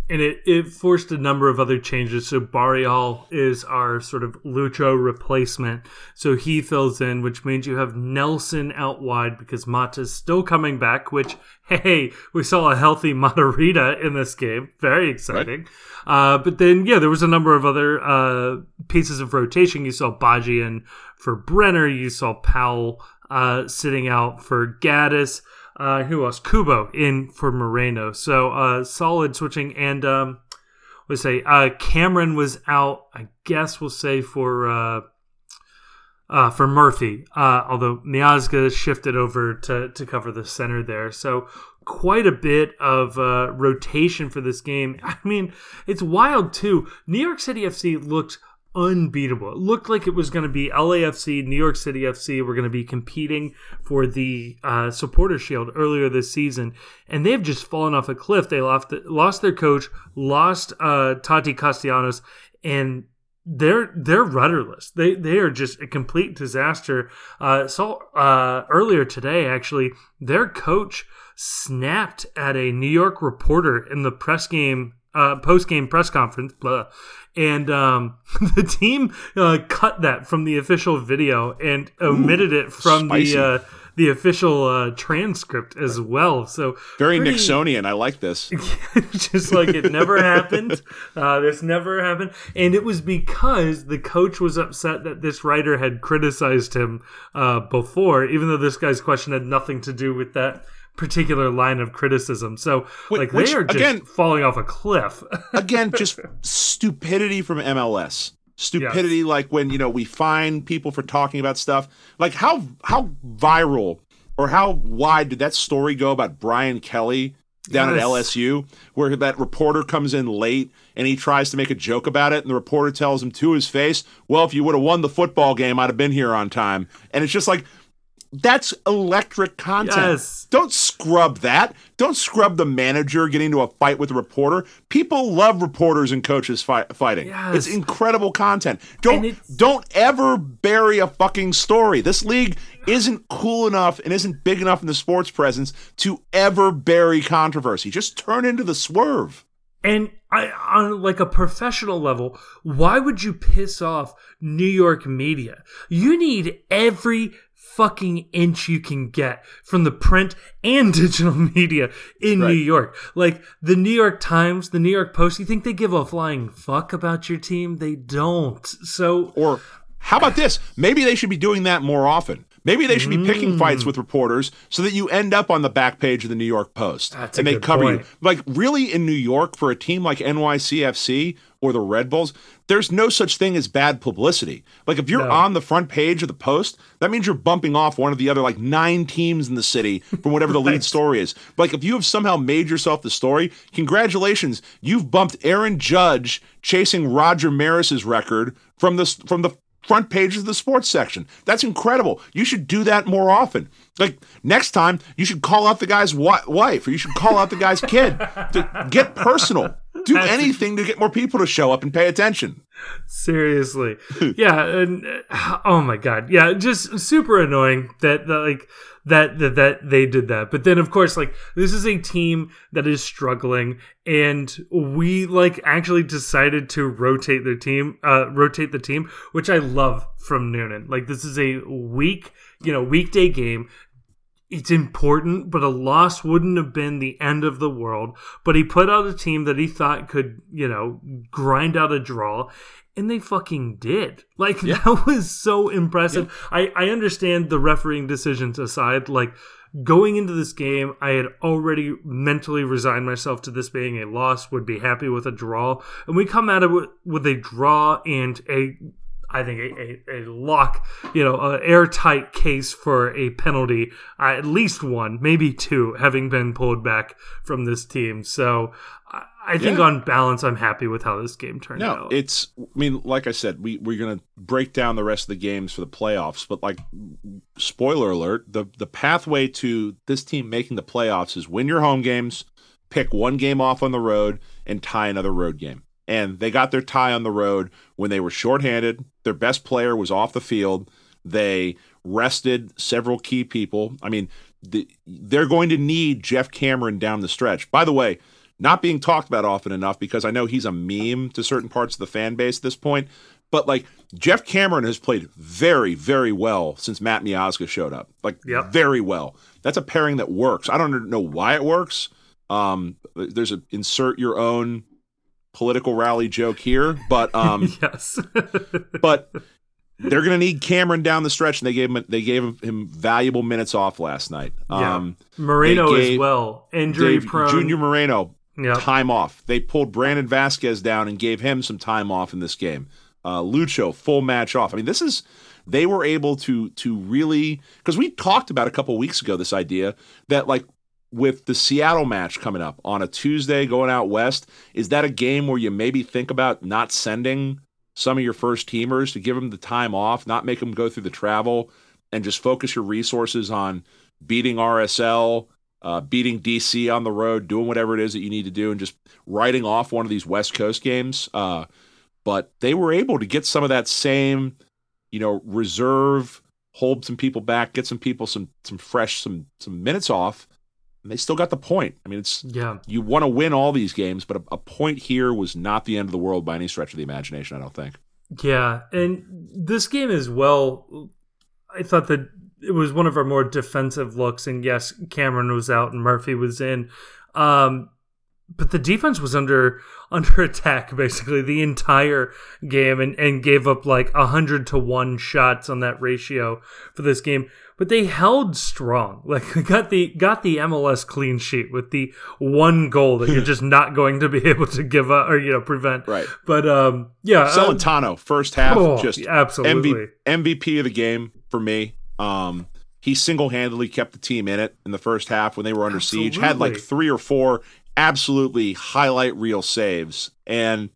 And it, it forced a number of other changes. So Barreal is our sort of Lucho replacement. So he fills in, which means you have Nelson out wide because Mata's still coming back, which, hey, we saw a healthy Matarrita in this game. Very exciting. Right. Uh, but then, yeah, there was a number of other uh, pieces of rotation. You saw Badji in for Brenner. You saw Powell uh, sitting out for Gaddis. Uh, who else? Kubo in for Moreno. So uh, solid switching. And um, let's say uh, Cameron was out. I guess we'll say for uh, uh, for Murphy. Uh, although Miazga shifted over to to cover the center there. So quite a bit of uh, rotation for this game. I mean, it's wild too. New York City FC looked unbeatable. It looked like it was going to be LAFC, New York City FC. We're going to be competing for the uh, supporter shield earlier this season, and they've just fallen off a cliff. They lost lost their coach, lost uh, Taty Castellanos, and they're they're rudderless. They they are just a complete disaster. Uh, so uh, earlier today, actually, their coach snapped at a New York reporter in the press game uh, post game press conference, blah, and um, the team uh, cut that from the official video and omitted Ooh, it from spicy. the uh, the official uh, transcript as well. So very pretty, Nixonian. I like this. just like it never happened. Uh, this never happened, and it was because the coach was upset that this writer had criticized him uh, before, even though this guy's question had nothing to do with that particular line of criticism. So like Which, they are just again, falling off a cliff. again, just stupidity from MLS. Stupidity like when, you know, we find people for talking about stuff. Like how how viral or how wide did that story go about Brian Kelly down yes. at LSU where that reporter comes in late and he tries to make a joke about it and the reporter tells him to his face, "Well, if you would have won the football game, I'd have been here on time." And it's just like that's electric content. Yes. Don't scrub that. Don't scrub the manager getting into a fight with a reporter. People love reporters and coaches fighting. Yes. It's incredible content. Don't don't ever bury a fucking story. This league isn't cool enough and isn't big enough in the sports presence to ever bury controversy. Just turn into the swerve. And I, on like a professional level, why would you piss off New York media? You need every fucking inch you can get from the print and digital media in right. New York. Like the New York Times, the New York Post, you think they give a flying fuck about your team? They don't. So Or how about this? Maybe they should be doing that more often. Maybe they should be picking mm. fights with reporters so that you end up on the back page of the New York Post That's and they cover point. you. Like really in New York for a team like NYCFC or the Red Bulls, there's no such thing as bad publicity. Like if you're no. on the front page of the Post, that means you're bumping off one of the other like nine teams in the city from whatever the lead story is. Like if you have somehow made yourself the story, congratulations, you've bumped Aaron Judge chasing Roger Maris's record from the from the front pages of the sports section. That's incredible. You should do that more often. Like next time, you should call out the guy's wife or you should call out the guy's kid to get personal. Do anything to get more people to show up and pay attention. Seriously. yeah, and oh my god. Yeah, just super annoying that, that like that, that that they did that. But then of course like this is a team that is struggling and we like actually decided to rotate their team uh rotate the team, which I love from Noonan. Like this is a week, you know, weekday game it's important, but a loss wouldn't have been the end of the world. But he put out a team that he thought could, you know, grind out a draw and they fucking did. Like yeah. that was so impressive. Yeah. I I understand the refereeing decisions aside, like going into this game, I had already mentally resigned myself to this being a loss, would be happy with a draw. And we come at it with, with a draw and a I think a, a, a, lock, you know, an airtight case for a penalty, uh, at least one, maybe two, having been pulled back from this team. So I think yeah. on balance, I'm happy with how this game turned no, out. it's, I mean, like I said, we, we're going to break down the rest of the games for the playoffs, but like, spoiler alert, the, the pathway to this team making the playoffs is win your home games, pick one game off on the road, and tie another road game. And they got their tie on the road when they were shorthanded. Their best player was off the field. They rested several key people. I mean, the, they're going to need Geoff Cameron down the stretch. By the way, not being talked about often enough because I know he's a meme to certain parts of the fan base at this point. But like Geoff Cameron has played very, very well since Matt Miazga showed up. Like Yep. very well. That's a pairing that works. I don't know why it works. Um, there's a insert your own political rally joke here, but um, yes. but they're going to need Cameron down the stretch, and they gave him they gave him, him valuable minutes off last night. Yeah. Um, Moreno as well. Injury Dave- prone. Junior Moreno Yep. time off. They pulled Brandon Vazquez down and gave him some time off in this game. Uh, Lucho full match off. I mean, this is they were able to to really because we talked about a couple weeks ago this idea that like with the Seattle match coming up on a Tuesday going out west, is that a game where you maybe think about not sending some of your first teamers to give them the time off, not make them go through the travel, and just focus your resources on beating RSL, uh, beating DC on the road, doing whatever it is that you need to do, and just writing off one of these West Coast games. Uh, but they were able to get some of that same, you know, reserve, hold some people back, get some people some some fresh some some minutes off, they still got the point. I mean, it's Yeah. you want to win all these games, but a, a point here was not the end of the world by any stretch of the imagination. I don't think. Yeah, and this game as well. I thought that it was one of our more defensive looks, and yes, Cameron was out and Murphy was in, um, but the defense was under under attack basically the entire game, and and gave up like hundred to one shots on that ratio for this game. But they held strong, like got the got the MLS clean sheet with the one goal that you're just not going to be able to give up or you know prevent. Right. But um, yeah, uh, Celentano, first half, Oh, just absolutely. MV, MVP of the game for me. Um, he single handedly kept the team in it in the first half when they were under siege. Had like three or four absolutely highlight reel saves, and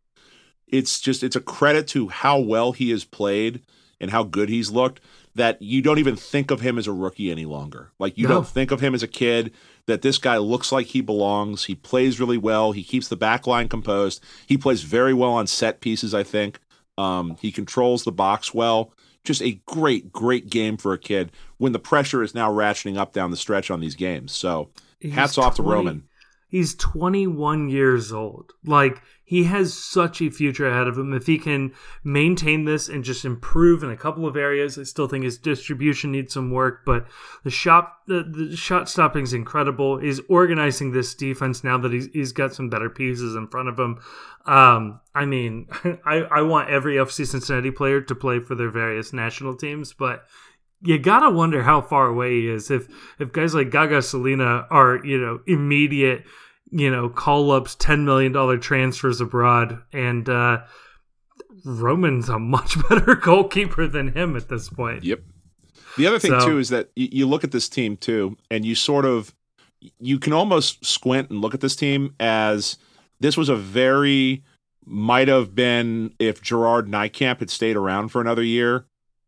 it's just it's a credit to how well he has played and how good he's looked that you don't even think of him as a rookie any longer. Like you No. don't think of him as a kid. That this guy looks like he belongs. He plays really well. He keeps the back line composed. He plays very well on set pieces. I think um, he controls the box well. Just a great, great game for a kid when the pressure is now ratcheting up down the stretch on these games. So He's hats off to Roman. He's 21 years old. Like he has such a future ahead of him if he can maintain this and just improve in a couple of areas. I still think his distribution needs some work, but the shot the, the shot stopping is incredible. He's organizing this defense now that he's he's got some better pieces in front of him. Um, I mean, I I want every FC Cincinnati player to play for their various national teams, but you gotta wonder how far away he is if if guys like Gaga Slonina are you know immediate you know call ups ten million dollar transfers abroad and uh Roman's a much better goalkeeper than him at this point. Yep. The other thing So- too is that you look at this team too, and you sort of you can almost squint and look at this team as this was a very might have been if Gerard Nijkamp had stayed around for another year,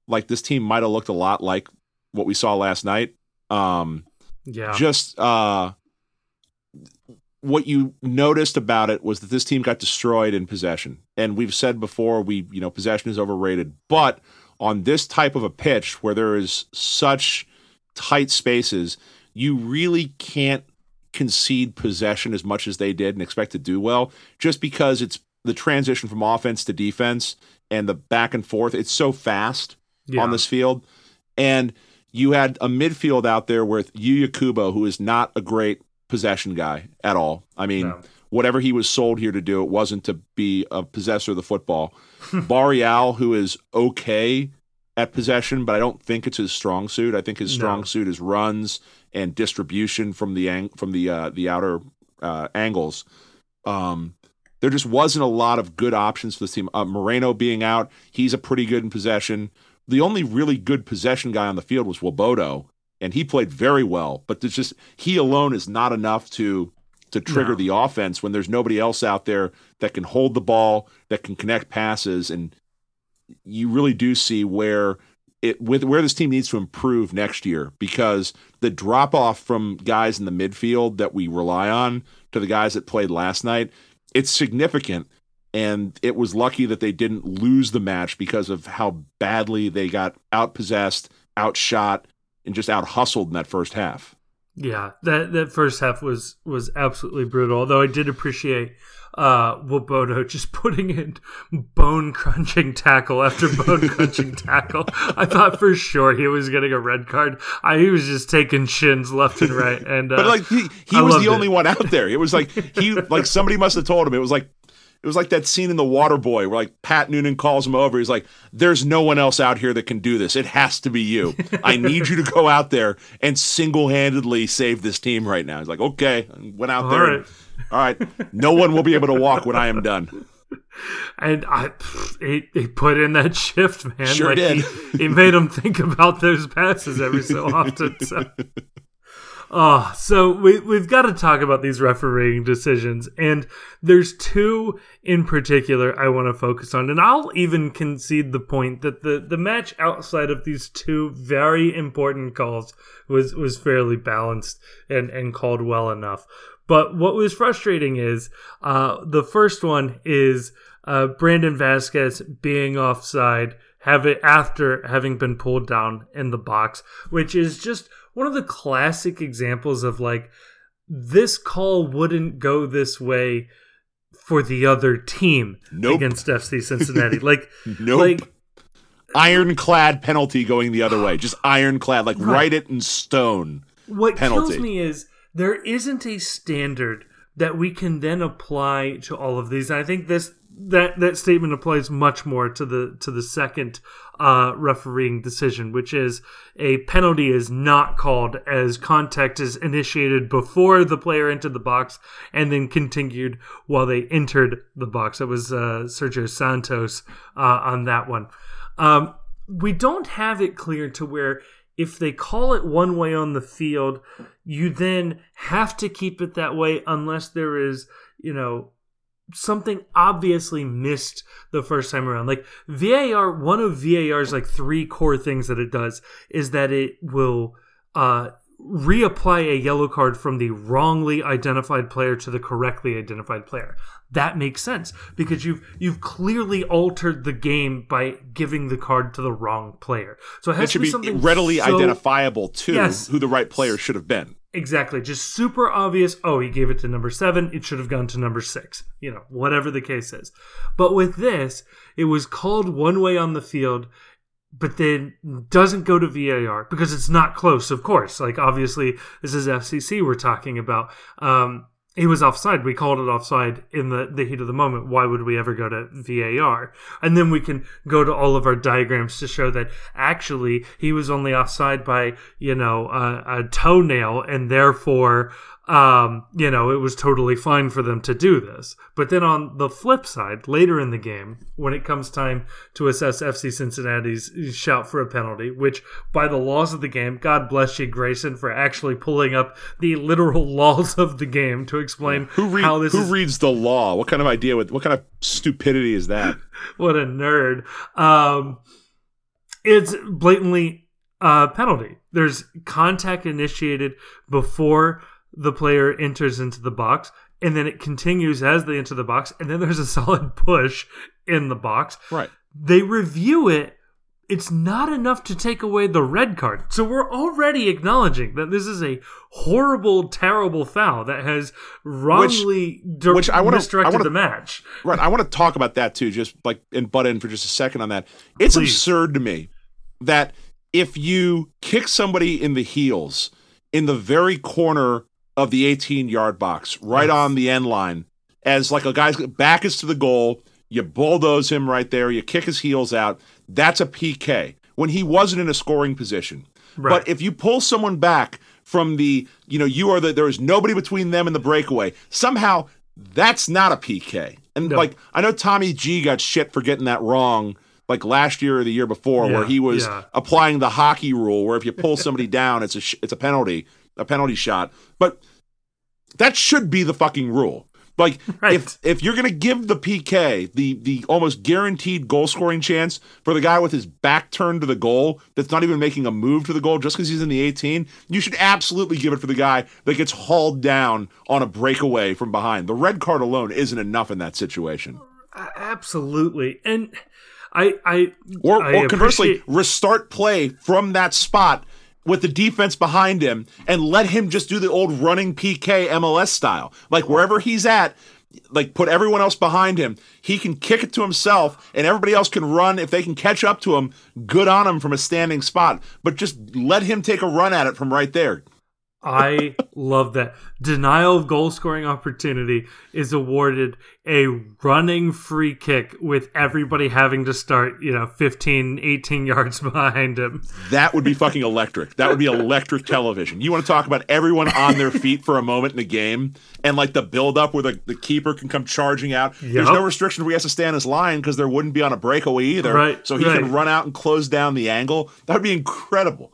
like this team might have looked a lot like what we saw last night. Um, Yeah, just uh what you noticed about it was that this team got destroyed in possession. And we've said before we you know possession is overrated, but on this type of a pitch where there is such tight spaces, you really can't concede possession as much as they did and expect to do well just because it's the transition from offense to defense and the back and forth it's so fast yeah. on this field. And you had a midfield out there with Yuya Kubo, who is not a great possession guy at all. I mean, No. whatever he was sold here to do, it wasn't to be a possessor of the football. Barreal, who is okay at possession, but I don't think it's his strong suit. I think his strong No. suit is runs and distribution from the ang- from the uh, the outer uh, angles. Um, there just wasn't a lot of good options for this team. Uh, Moreno being out, he's a pretty good in possession. The only really good possession guy on the field was Nwobodo, and he played very well. But there's just he alone is not enough to to trigger No. the offense when there's nobody else out there that can hold the ball, that can connect passes, and you really do see where it with where this team needs to improve next year because the drop off from guys in the midfield that we rely on to the guys that played last night, it's significant. And it was lucky that they didn't lose the match because of how badly they got outpossessed, outshot, and just out hustled in that first half. Yeah, that that first half was was absolutely brutal. Although I did appreciate uh Nwobodo just putting in bone crunching tackle after bone crunching tackle. I thought for sure he was getting a red card. I, he was just taking shins left and right, and uh, but like he, he was the only it. one out there. It was like he like somebody must have told him. It was like it was like that scene in The Water Boy where like Pat Noonan calls him over. He's like, "There's no one else out here that can do this. It has to be you. I need you to go out there and single handedly save this team right now." He's like, "Okay." Went out All there. right. and- all right. No one will be able to walk when I am done. and I he, he put in that shift, man. Sure like did. He, he made him think about those passes every so often. So. Oh, so we we've got to talk about these refereeing decisions, and there's two in particular I want to focus on, and I'll even concede the point that the the match outside of these two very important calls was was fairly balanced and and called well enough. But what was frustrating is uh, the first one is uh, Brandon Vazquez being offside, have it after having been pulled down in the box, which is just one of the classic examples of like this call wouldn't go this way for the other team Nope. against FC Cincinnati. like, Nope. like ironclad penalty going the other way. Just ironclad, like write it in stone. what penalty. kills me is there isn't a standard that we can then apply to all of these. And I think this that that statement applies much more to the to the second uh, refereeing decision, which is a penalty is not called as contact is initiated before the player entered the box and then continued while they entered the box. It was uh, Sergio Santos uh, on that one. Um, we don't have it clear to where if they call it one way on the field, you then have to keep it that way unless there is, you know, something obviously missed the first time around. Like VAR, one of VAR's like three core things that it does is that it will uh reapply a yellow card from the wrongly identified player to the correctly identified player. That makes sense because you've you've clearly altered the game by giving the card to the wrong player. So it has It to should be, be something readily so- identifiable to Yes. who the right player should have been. Exactly. Just super obvious. Oh, he gave it to number seven. It should have gone to number six. You know, whatever the case is. But with this, it was called one way on the field, but then doesn't go to VAR because it's not close, of course. Like, obviously, this is FCC we're talking about. Um, he was offside. We called it offside in the, the heat of the moment. Why would we ever go to VAR? And then we can go to all of our diagrams to show that actually he was only offside by, you know, a, a toenail and therefore, um, you know, it was totally fine for them to do this. But then on the flip side, later in the game, when it comes time to assess FC Cincinnati's shout for a penalty, which by the laws of the game, God bless you, Grayson, for actually pulling up the literal laws of the game to explain Who, read, how this who is reads the law? What kind of idea? With, what kind of stupidity is that? what a nerd. Um, it's blatantly a penalty. There's contact initiated before the player enters into the box, and then it continues as they enter the box, and then there's a solid push in the box. Right. They review it. It's not enough to take away the red card. So we're already acknowledging that this is a horrible, terrible foul that has wrongly dir- which I wanna- I wanna- the match. Right. I want to talk about that too, just like and butt in for just a second on that. It's Please. absurd to me that if you kick somebody in the heels in the very corner of the 18 yard box, right Yes. on the end line, as like a guy's back is to the goal, you bulldoze him right there, you kick his heels out, that's a PK when he wasn't in a scoring position. Right. But if you pull someone back from the, you know, you are the, there is nobody between them and the breakaway, somehow that's not a PK. And No. like, I know Tommy G got shit for getting that wrong, like last year or the year before, where he was yeah. applying the hockey rule, where if you pull somebody down, it's a sh- it's a penalty, a penalty shot. But that should be the fucking rule. Like Right. if if you're gonna give the PK the the almost guaranteed goal scoring chance for the guy with his back turned to the goal that's not even making a move to the goal just because he's in the 18, you should absolutely give it for the guy that gets hauled down on a breakaway from behind. The red card alone isn't enough in that situation. Absolutely. And I I Or, I or conversely, appreciate- restart play from that spot with the defense behind him and let him just do the old running PK MLS style. Like wherever he's at, like put everyone else behind him. He can kick it to himself and everybody else can run if they can catch up to him, good on him from a standing spot. But just let him take a run at it from right there. I love that. Denial of goal scoring opportunity is awarded a running free kick with everybody having to start, you know, 15, 18 yards behind him. That would be fucking electric. That would be electric television. You want to talk about everyone on their feet for a moment in the game and like the build up where the, the keeper can come charging out. Yep. There's no restriction where he has to stand his line because there wouldn't be on a breakaway either. Right, so he right. can run out and close down the angle. That would be incredible.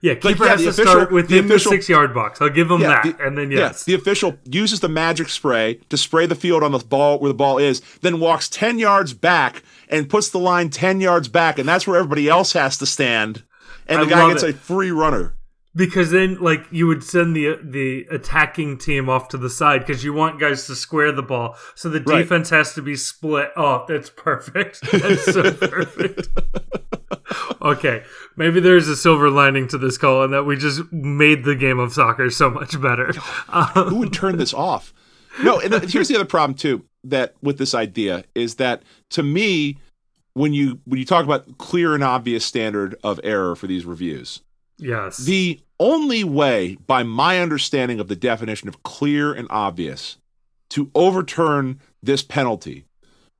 Yeah, keeper yeah, has to official- start within the the, official- six yard box. I'll give him Yeah, that. the- and then yeah, yes. the official uses the magic spray to spray the field on the ball where the ball is, then walks 10 yards back and puts the line 10 yards back, and that's where everybody else has to stand. And the guy gets it. a free runner. Because then like you would send the the attacking team off to the side because you want guys to square the ball. So the Right. defense has to be split. Oh, that's perfect. That's so perfect. okay, maybe there's a silver lining to this call and that we just made the game of soccer so much better. Who would turn this off? No, and here's the other problem too that with this idea is that to me, when you when you talk about clear and obvious standard of error for these reviews, yes. the only way, by my understanding of the definition of clear and obvious, to overturn this penalty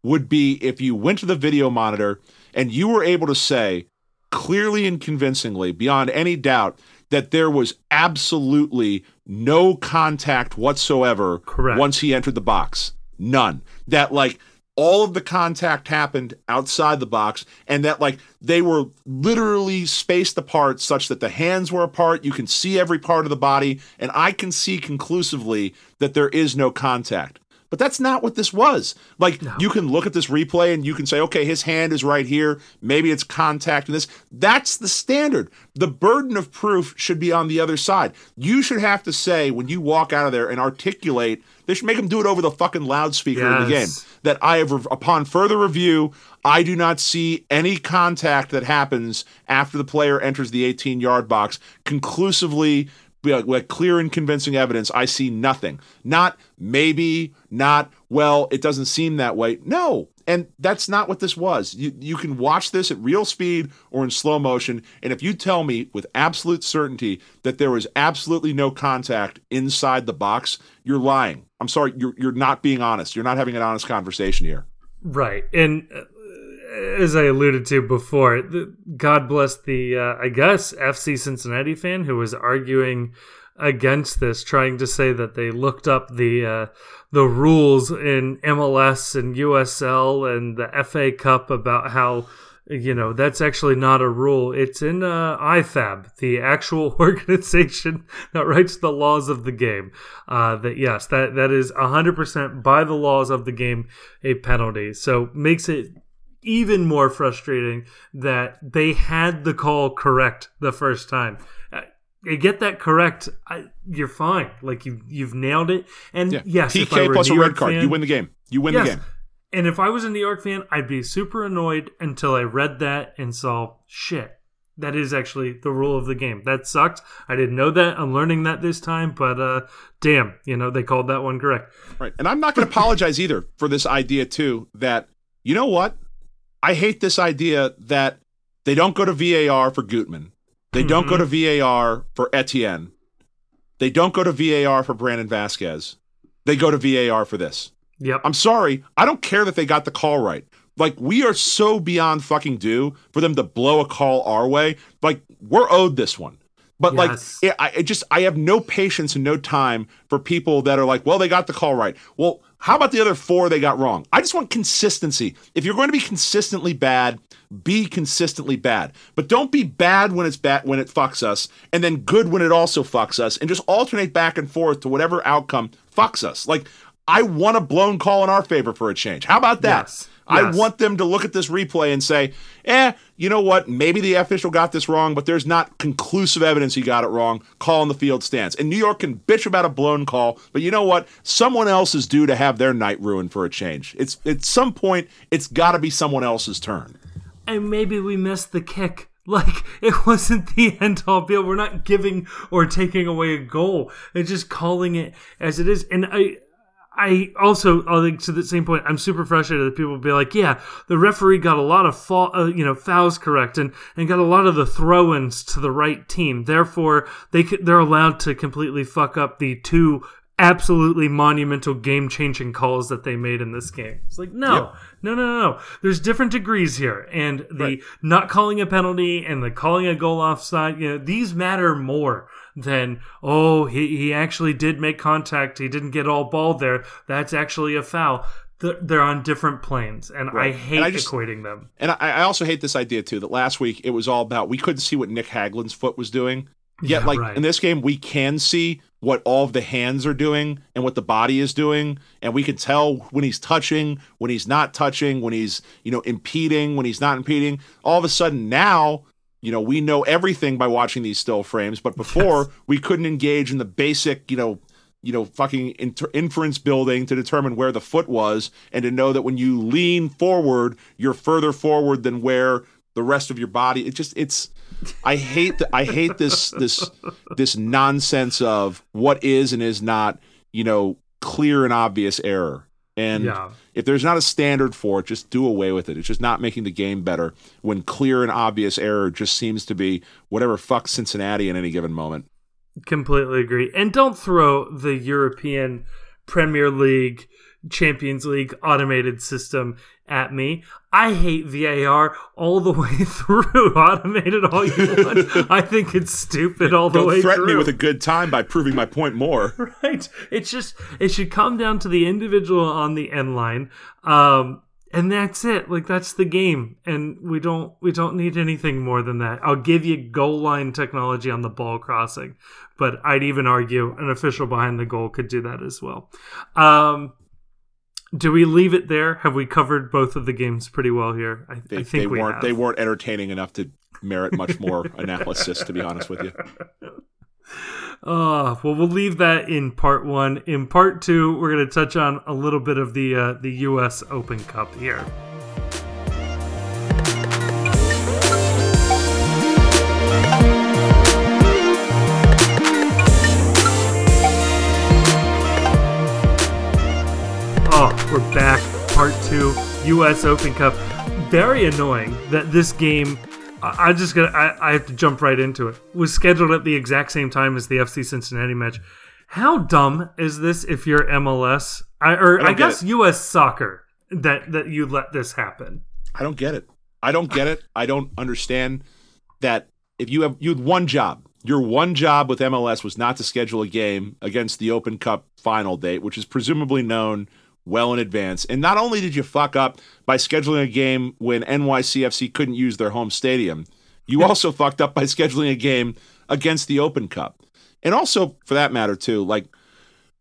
would be if you went to the video monitor and you were able to say clearly and convincingly, beyond any doubt, that there was absolutely no contact whatsoever Correct. once he entered the box. None. That, like, all of the contact happened outside the box and that like they were literally spaced apart such that the hands were apart. You can see every part of the body and i can see conclusively that there is no contact but that's not what this was. Like you can look at this replay and you can say okay his hand is right here. Maybe it's contact in this. That's the standard. The burden of proof should be on the other side. You should have to say when you walk out of there and articulate they should make them do it over the fucking loudspeaker in the game that I have, upon further review, I do not see any contact that happens after the player enters the 18 yard box conclusively. With clear and convincing evidence, I see nothing. Not maybe, not well, it doesn't seem that way. No, and that's not what this was. You you can watch this at real speed or in slow motion, and if you tell me with absolute certainty that there was absolutely no contact inside the box, you're lying. I'm sorry, you're you're not being honest. You're not having an honest conversation here. Right. And uh, as I alluded to before, God bless the, uh, I guess, FC Cincinnati fan who was arguing against this, trying to say that they looked up the uh, the rules in MLS and USL and the FA Cup about how you know that's actually not a rule. It's in uh, IFAB, the actual organization that writes the laws of the game. Uh, that yes, that that is hundred percent by the laws of the game a penalty. So makes it even more frustrating that they had the call correct the first time. Uh, You get that correct, I, you're fine. Like you, you've nailed it. And Yeah. yes, PK plus a New red card. fan- you win the game. You win Yes. the game. And if I was a New York fan, I'd be super annoyed until I read that and saw shit. That is actually the rule of the game. That sucked. I didn't know that. I'm learning that this time, but uh damn, you know, they called that one correct. Right. And I'm not going to apologize either for this idea, too, that, you know what? I hate this idea that they don't go to VAR for Gutman. They don't go to mm-hmm. VAR for Etienne. They don't go to VAR for Brandon Vazquez. They go to VAR for this. Yep. I'm sorry. I don't care that they got the call right. Like, we are so beyond fucking due for them to blow a call our way. Like, we're owed this one. But Yes. like, I just I have no patience and no time for people that are like, well, they got the call right. Well, how about the other four they got wrong? I just want consistency. If you're going to be consistently bad, be consistently bad. But don't be bad when it's bad when it fucks us, and then good when it also fucks us, and just alternate back and forth to whatever outcome fucks us. Like I want a blown call in our favor for a change. How about that? Yes. I want them to look at this replay and say, eh, you know what? Maybe the official got this wrong, but there's not conclusive evidence he got it wrong. Call in the field stands. And New York can bitch about a blown call, but you know what? Someone else is due to have their night ruined for a change. It's at some point, it's got to be someone else's turn. and maybe we missed the kick. Like it wasn't the end all be all. We're not giving or taking away a goal. It's just calling it as it is. And I I also, I think to the same point, I'm super frustrated that people be like, yeah, the referee got a lot of fa- uh, you know fouls correct and, and got a lot of the throw-ins to the right team. Therefore, they they're allowed to completely fuck up the two absolutely monumental game-changing calls that they made in this game. It's like, no, yep. no, no, no, no. There's different degrees here, and the right. not calling a penalty and the calling a goal offside, you know, these matter more then oh he, he actually did make contact. He didn't get all ball there. That's actually a foul. They're on different planes and right. i hate and I just, equating them. And I, also hate this idea too that last week it was all about we couldn't see what nick hagglund's foot was doing. Yet yeah, like right. in this game we can see what all of the hands are doing and what the body is doing and we can tell when he's touching when he's not touching when he's you know impeding when he's not impeding. All of a sudden now you know, we know everything by watching these still frames, but before yes. we couldn't engage in the basic, you know, you know, fucking inter- inference building to determine where the foot was and to know that when you lean forward, you're further forward than where the rest of your body. It just it's I hate the, I hate this this this nonsense of what is and is not, you know, clear and obvious error. And yeah. if there's not a standard for it, just do away with it. It's just not making the game better when clear and obvious error just seems to be whatever fucks Cincinnati in any given moment. Completely agree. And don't throw the European Premier League, Champions League automated system at me. I hate VAR all the way through. Automated all you want. I think it's stupid all the Don't way threaten through. me with a good time by proving my point more. Right. It's just it should come down to the individual on the end line. Um, and that's it. Like that's the game, and we don't we don't need anything more than that. I'll give you goal line technology on the ball crossing, but I'd even argue an official behind the goal could do that as well. Um, do we leave it there? Have we covered both of the games pretty well here? I, they, I think they we weren't. Have. They weren't entertaining enough to merit much more analysis. To be honest with you. Oh, well, we'll leave that in part one. In part two, we're going to touch on a little bit of the uh, the U.S. Open Cup here. We're back, part two, U.S. Open Cup. Very annoying that this game. I, I just got. I, I have to jump right into it. Was scheduled at the exact same time as the FC Cincinnati match. How dumb is this? If you're MLS, I, or I, I guess it. U.S. Soccer, that that you let this happen. I don't get it. I don't get it. I don't understand that if you have you had one job, your one job with MLS was not to schedule a game against the Open Cup final date, which is presumably known well in advance. And not only did you fuck up by scheduling a game when NYCFC couldn't use their home stadium, you also fucked up by scheduling a game against the Open Cup. And also, for that matter, too, like,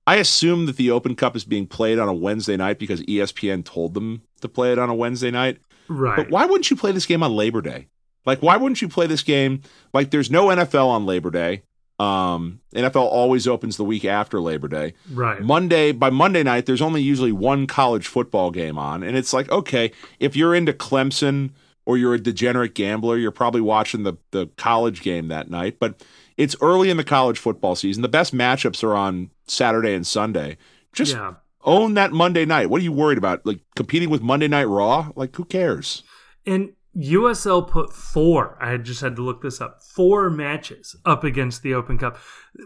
I assume that the Open Cup is being played on a Wednesday night because ESPN told them to play it on a Wednesday night. Right. But why wouldn't you play this game on Labor Day? Like, why wouldn't you play this game? Like, there's no NFL on Labor Day. Um, NFL always opens the week after Labor Day. Right. Monday by Monday night, there's only usually one college football game on, and it's like, okay, if you're into Clemson or you're a degenerate gambler, you're probably watching the the college game that night. But it's early in the college football season. The best matchups are on Saturday and Sunday. Just yeah. own that Monday night. What are you worried about? Like competing with Monday Night Raw? Like who cares? And USL put four, I just had to look this up, four matches up against the Open Cup,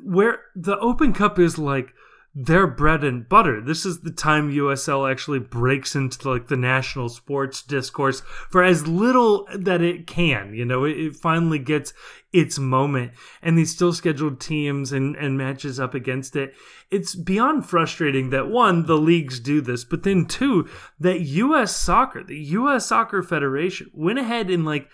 where the Open Cup is like their bread and butter. This is the time USL actually breaks into like the national sports discourse for as little that it can. You know, it, it finally gets its moment, and these still scheduled teams and, and matches up against it. It's beyond frustrating that one, the leagues do this, but then two, that US soccer, the US Soccer Federation, went ahead and like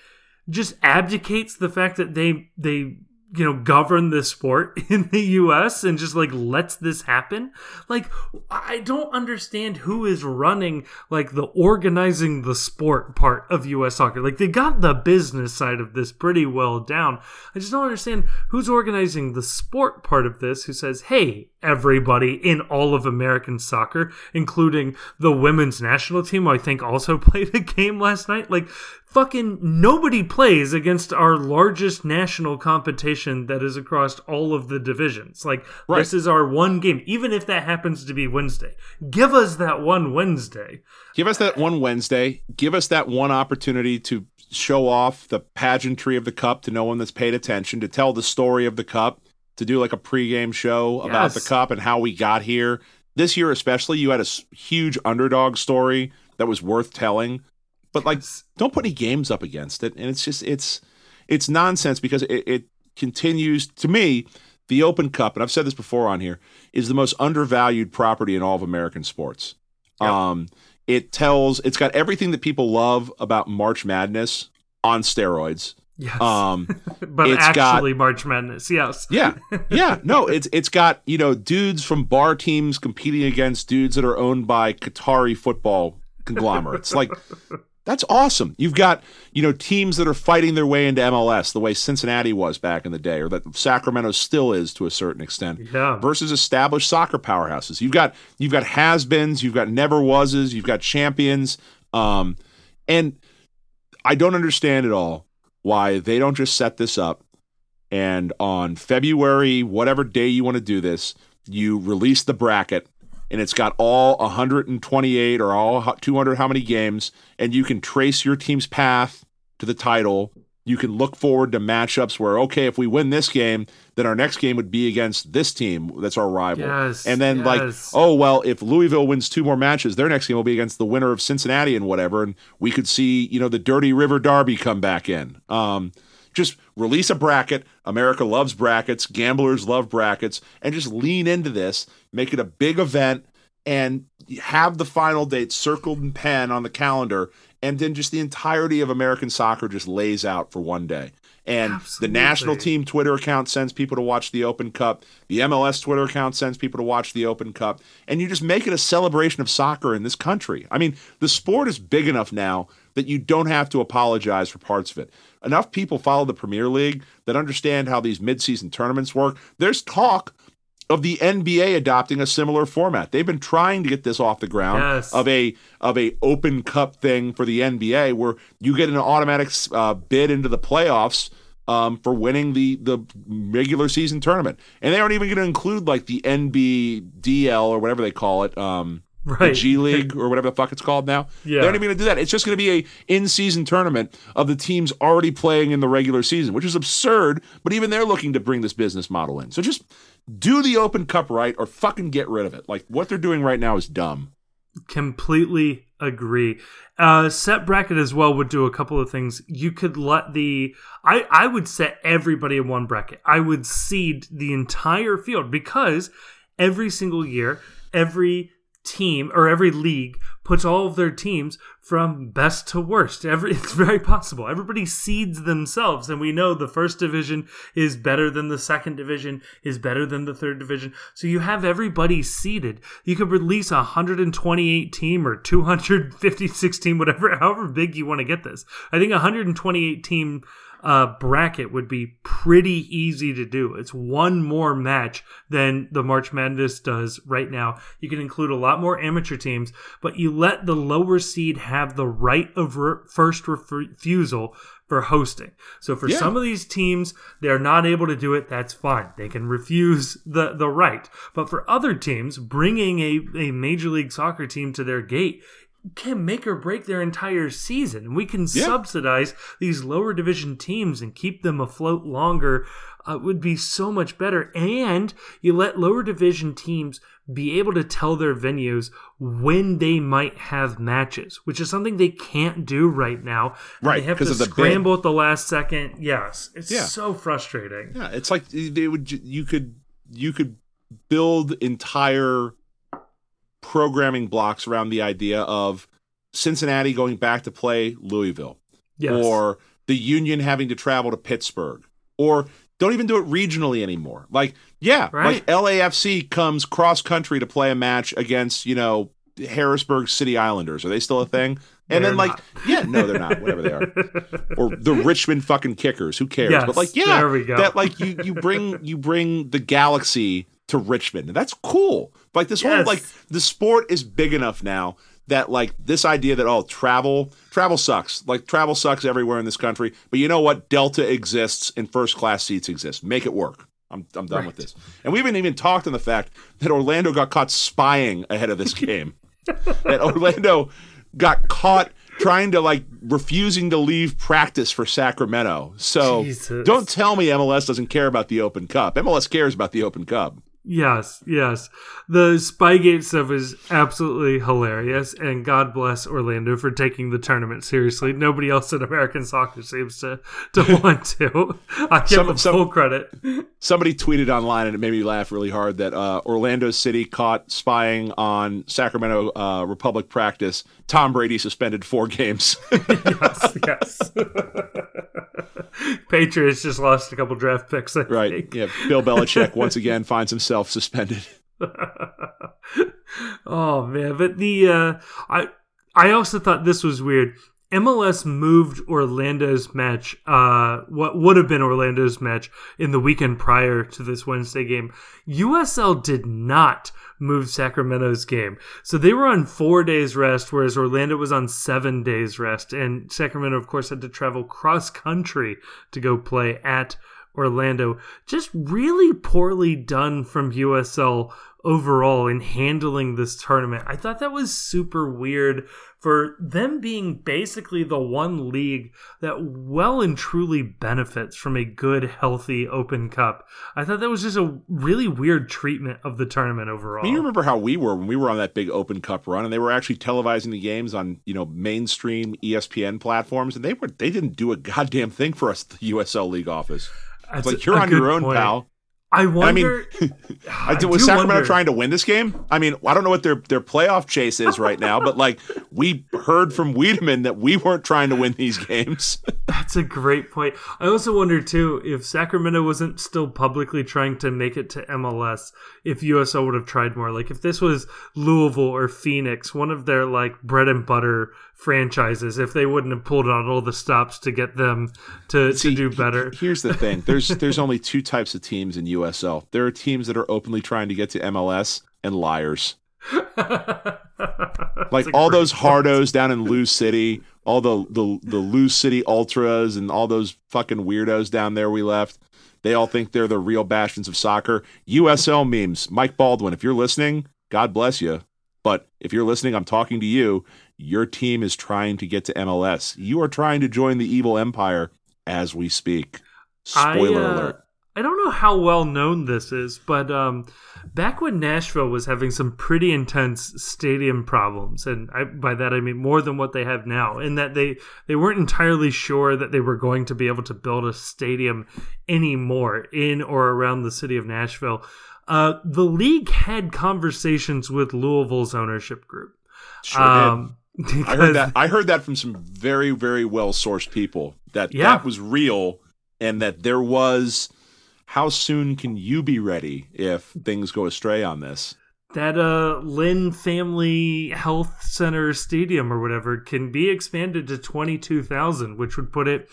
just abdicates the fact that they they you know govern the sport in the US and just like lets this happen? Like I don't understand who is running like the organizing the sport part of US soccer. Like they got the business side of this pretty well down. I just don't understand who's organizing the sport part of this who says hey everybody in all of American soccer, including the women's national team, who I think also played a game last night. Like, fucking nobody plays against our largest national competition that is across all of the divisions. Like, Right. this is our one game, even if that happens to be Wednesday. Give us that one Wednesday. Give us that one Wednesday. Give us that one opportunity to show off the pageantry of the cup to no one that's paid attention, to tell the story of the cup, to do like a pregame show about the cup and how we got here. This year, especially, you had a huge underdog story that was worth telling. But like, don't put any games up against it. And it's just it's it's nonsense because it, it continues to me. The Open Cup, and I've said this before on here, is the most undervalued property in all of American sports. Yep. Um, it tells it's got everything that people love about March Madness on steroids. Yes. Um, but it's got- actually, March Madness. Yes. yeah, yeah, no, it's it's got you know dudes from bar teams competing against dudes that are owned by Qatari football conglomerates. like that's awesome. You've got you know teams that are fighting their way into MLS the way Cincinnati was back in the day, or that Sacramento still is to a certain extent. Yeah. versus established soccer powerhouses. You've got you've got has-beens, you've got never wases, you've got champions, um, and I don't understand it all why they don't just set this up and on February whatever day you want to do this, you release the bracket and it's got all 128 or all 200 how many games and you can trace your team's path to the title. You can look forward to matchups where okay, if we win this game, then our next game would be against this team that's our rival. Yes, and then like, oh well, if Louisville wins two more matches, their next game will be against the winner of Cincinnati and whatever, and we could see you know the Dirty River Derby come back in. Um, just release a bracket. America loves brackets. Gamblers love brackets, and just lean into this. Make it a big event, and have the final date circled in pen on the calendar, and then just the entirety of American soccer just lays out for one day. And the national team Twitter account sends people to watch the Open Cup. The MLS Twitter account sends people to watch the Open Cup. And you just make it a celebration of soccer in this country. I mean, the sport is big enough now that you don't have to apologize for parts of it. Enough people follow the Premier League that understand how these midseason tournaments work. There's talk of the NBA adopting a similar format. They've been trying to get this off the ground Yes. of a of a open cup thing for the NBA where you get an automatic uh, bid into the playoffs um, for winning the the regular season tournament, and they aren't even going to include like the NBDL or whatever they call it. Um, the G League or whatever the fuck it's called now. Yeah. They're not even going to do that. It's just going to be a in-season tournament of the teams already playing in the regular season, which is absurd. But even they're looking to bring this business model in. So just do the Open Cup right, or fucking get rid of it. Like what they're doing right now is dumb. completely agree uh set bracket as well would do a couple of things you could let the i i would set everybody in one bracket i would seed the entire field because every single year every team or every league puts all of their teams from best to worst. Every it's very possible. Everybody seeds themselves and we know the first division is better than the second division is better than the third division. So you have everybody seeded. You could release a 128 team or 256 team whatever however big you want to get this. I think a 128 team uh, bracket would be pretty easy to do. It's one more match than the March Madness does right now. You can include a lot more amateur teams, but you let the lower seed have the right of re- first refusal for hosting. So for Yeah. some of these teams, they're not able to do it. That's fine. They can refuse the, the right. But for other teams, bringing a, a Major League Soccer team to their gate can make or break their entire season. We can Yeah. subsidize these lower division teams and keep them afloat longer. Uh, would be so much better. And you let lower division teams be able to tell their venues when they might have matches, which is something they can't do right now. Right, They have to of the bid. scramble at the last second. Yes. It's Yeah. so frustrating. Yeah, it's like they would. You could you could build entire programming blocks around the idea of Cincinnati going back to play Louisville, Yes. or the Union having to travel to Pittsburgh, or don't even do it regionally anymore. Like, yeah, Right. like LAFC comes cross country to play a match against you know Harrisburg City Islanders. Are they still a thing? And They're then like, not. yeah, no, they're not. Whatever they are or the Richmond fucking kickers. Who cares? Yes, but like, yeah, there we go. that like you you bring you bring the galaxy to Richmond. And that's cool. Like this whole like the sport is big enough now that like this idea that oh travel travel sucks. Like travel sucks everywhere in this country. But you know what? Delta exists and first class seats exist. Make it work. I'm I'm done with this. And we haven't even talked on the fact that Orlando got caught spying ahead of this game. that Orlando got caught trying to like refusing to leave practice for Sacramento. So Jesus. don't tell me MLS doesn't care about the Open Cup. MLS cares about the Open Cup. Yes, yes. The Spygate stuff is absolutely hilarious, and God bless Orlando for taking the tournament seriously. Nobody else in American soccer seems to, to want to. I give Some- them some- full credit. Somebody tweeted online and it made me laugh really hard that uh, Orlando City caught spying on Sacramento uh, Republic practice. Tom Brady suspended four games. yes, yes. Patriots just lost a couple draft picks. I right. think. Yeah. Bill Belichick once again finds himself suspended. oh man, but the uh, I I also thought this was weird. MLS moved Orlando's match, uh, what would have been Orlando's match in the weekend prior to this Wednesday game. USL did not move Sacramento's game. So they were on four days rest, whereas Orlando was on seven days rest. And Sacramento, of course, had to travel cross country to go play at Orlando. Just really poorly done from USL overall in handling this tournament. I thought that was super weird for them being basically the one league that well and truly benefits from a good, healthy Open Cup. I thought that was just a really weird treatment of the tournament overall. You remember how we were when we were on that big Open Cup run, and they were actually televising the games on you know mainstream ESPN platforms, and they were they didn't do a goddamn thing for us, the USL League office. That's like you're on your own, point. pal. I wonder. I mean, wonder. I, was Sacramento trying to win this game? I mean, I don't know what their their playoff chase is right now, but like we heard from Wiedemann that we weren't trying to win these games. That's a great point. I also wonder too if Sacramento wasn't still publicly trying to make it to MLS, if USL would have tried more. Like if this was Louisville or Phoenix, one of their like bread and butter franchises, if they wouldn't have pulled out all the stops to get them to, See, to do better. Here's the thing: there's there's only two types of teams in USL. There are teams that are openly trying to get to MLS and liars. like all those hardos down in Lou City, all the the the Lou City ultras, and all those fucking weirdos down there we left. They all think they're the real bastions of soccer. USL memes. Mike Baldwin, if you're listening, God bless you. But if you're listening, I'm talking to you. Your team is trying to get to MLS. You are trying to join the evil empire as we speak. Spoiler I, uh, alert. I don't know how well known this is, but um, back when Nashville was having some pretty intense stadium problems, and I, by that I mean more than what they have now, in that they they weren't entirely sure that they were going to be able to build a stadium anymore in or around the city of Nashville. Uh, the league had conversations with Louisville's ownership group. Sure did. Um, I heard that. I heard that from some very, very well sourced people. That Yeah. that was real, and that there was. How soon can you be ready if things go astray on this? that uh Lynn Family Health Center Stadium or whatever can be expanded to 22,000 which would put it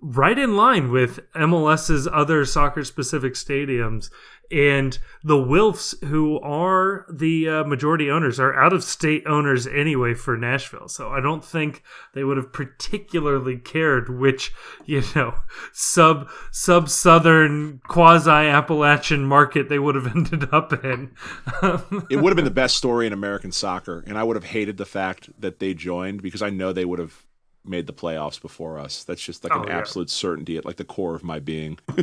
right in line with MLS's other soccer specific stadiums and the Wilfs who are the uh, majority owners are out of state owners anyway for Nashville. So I don't think they would have particularly cared which you know sub sub southern quasi Appalachian market they would have ended up in. It would have been the best story in American soccer, and I would have hated the fact that they joined because I know they would have made the playoffs before us. That's just like Oh, an yeah. absolute certainty at like the core of my being.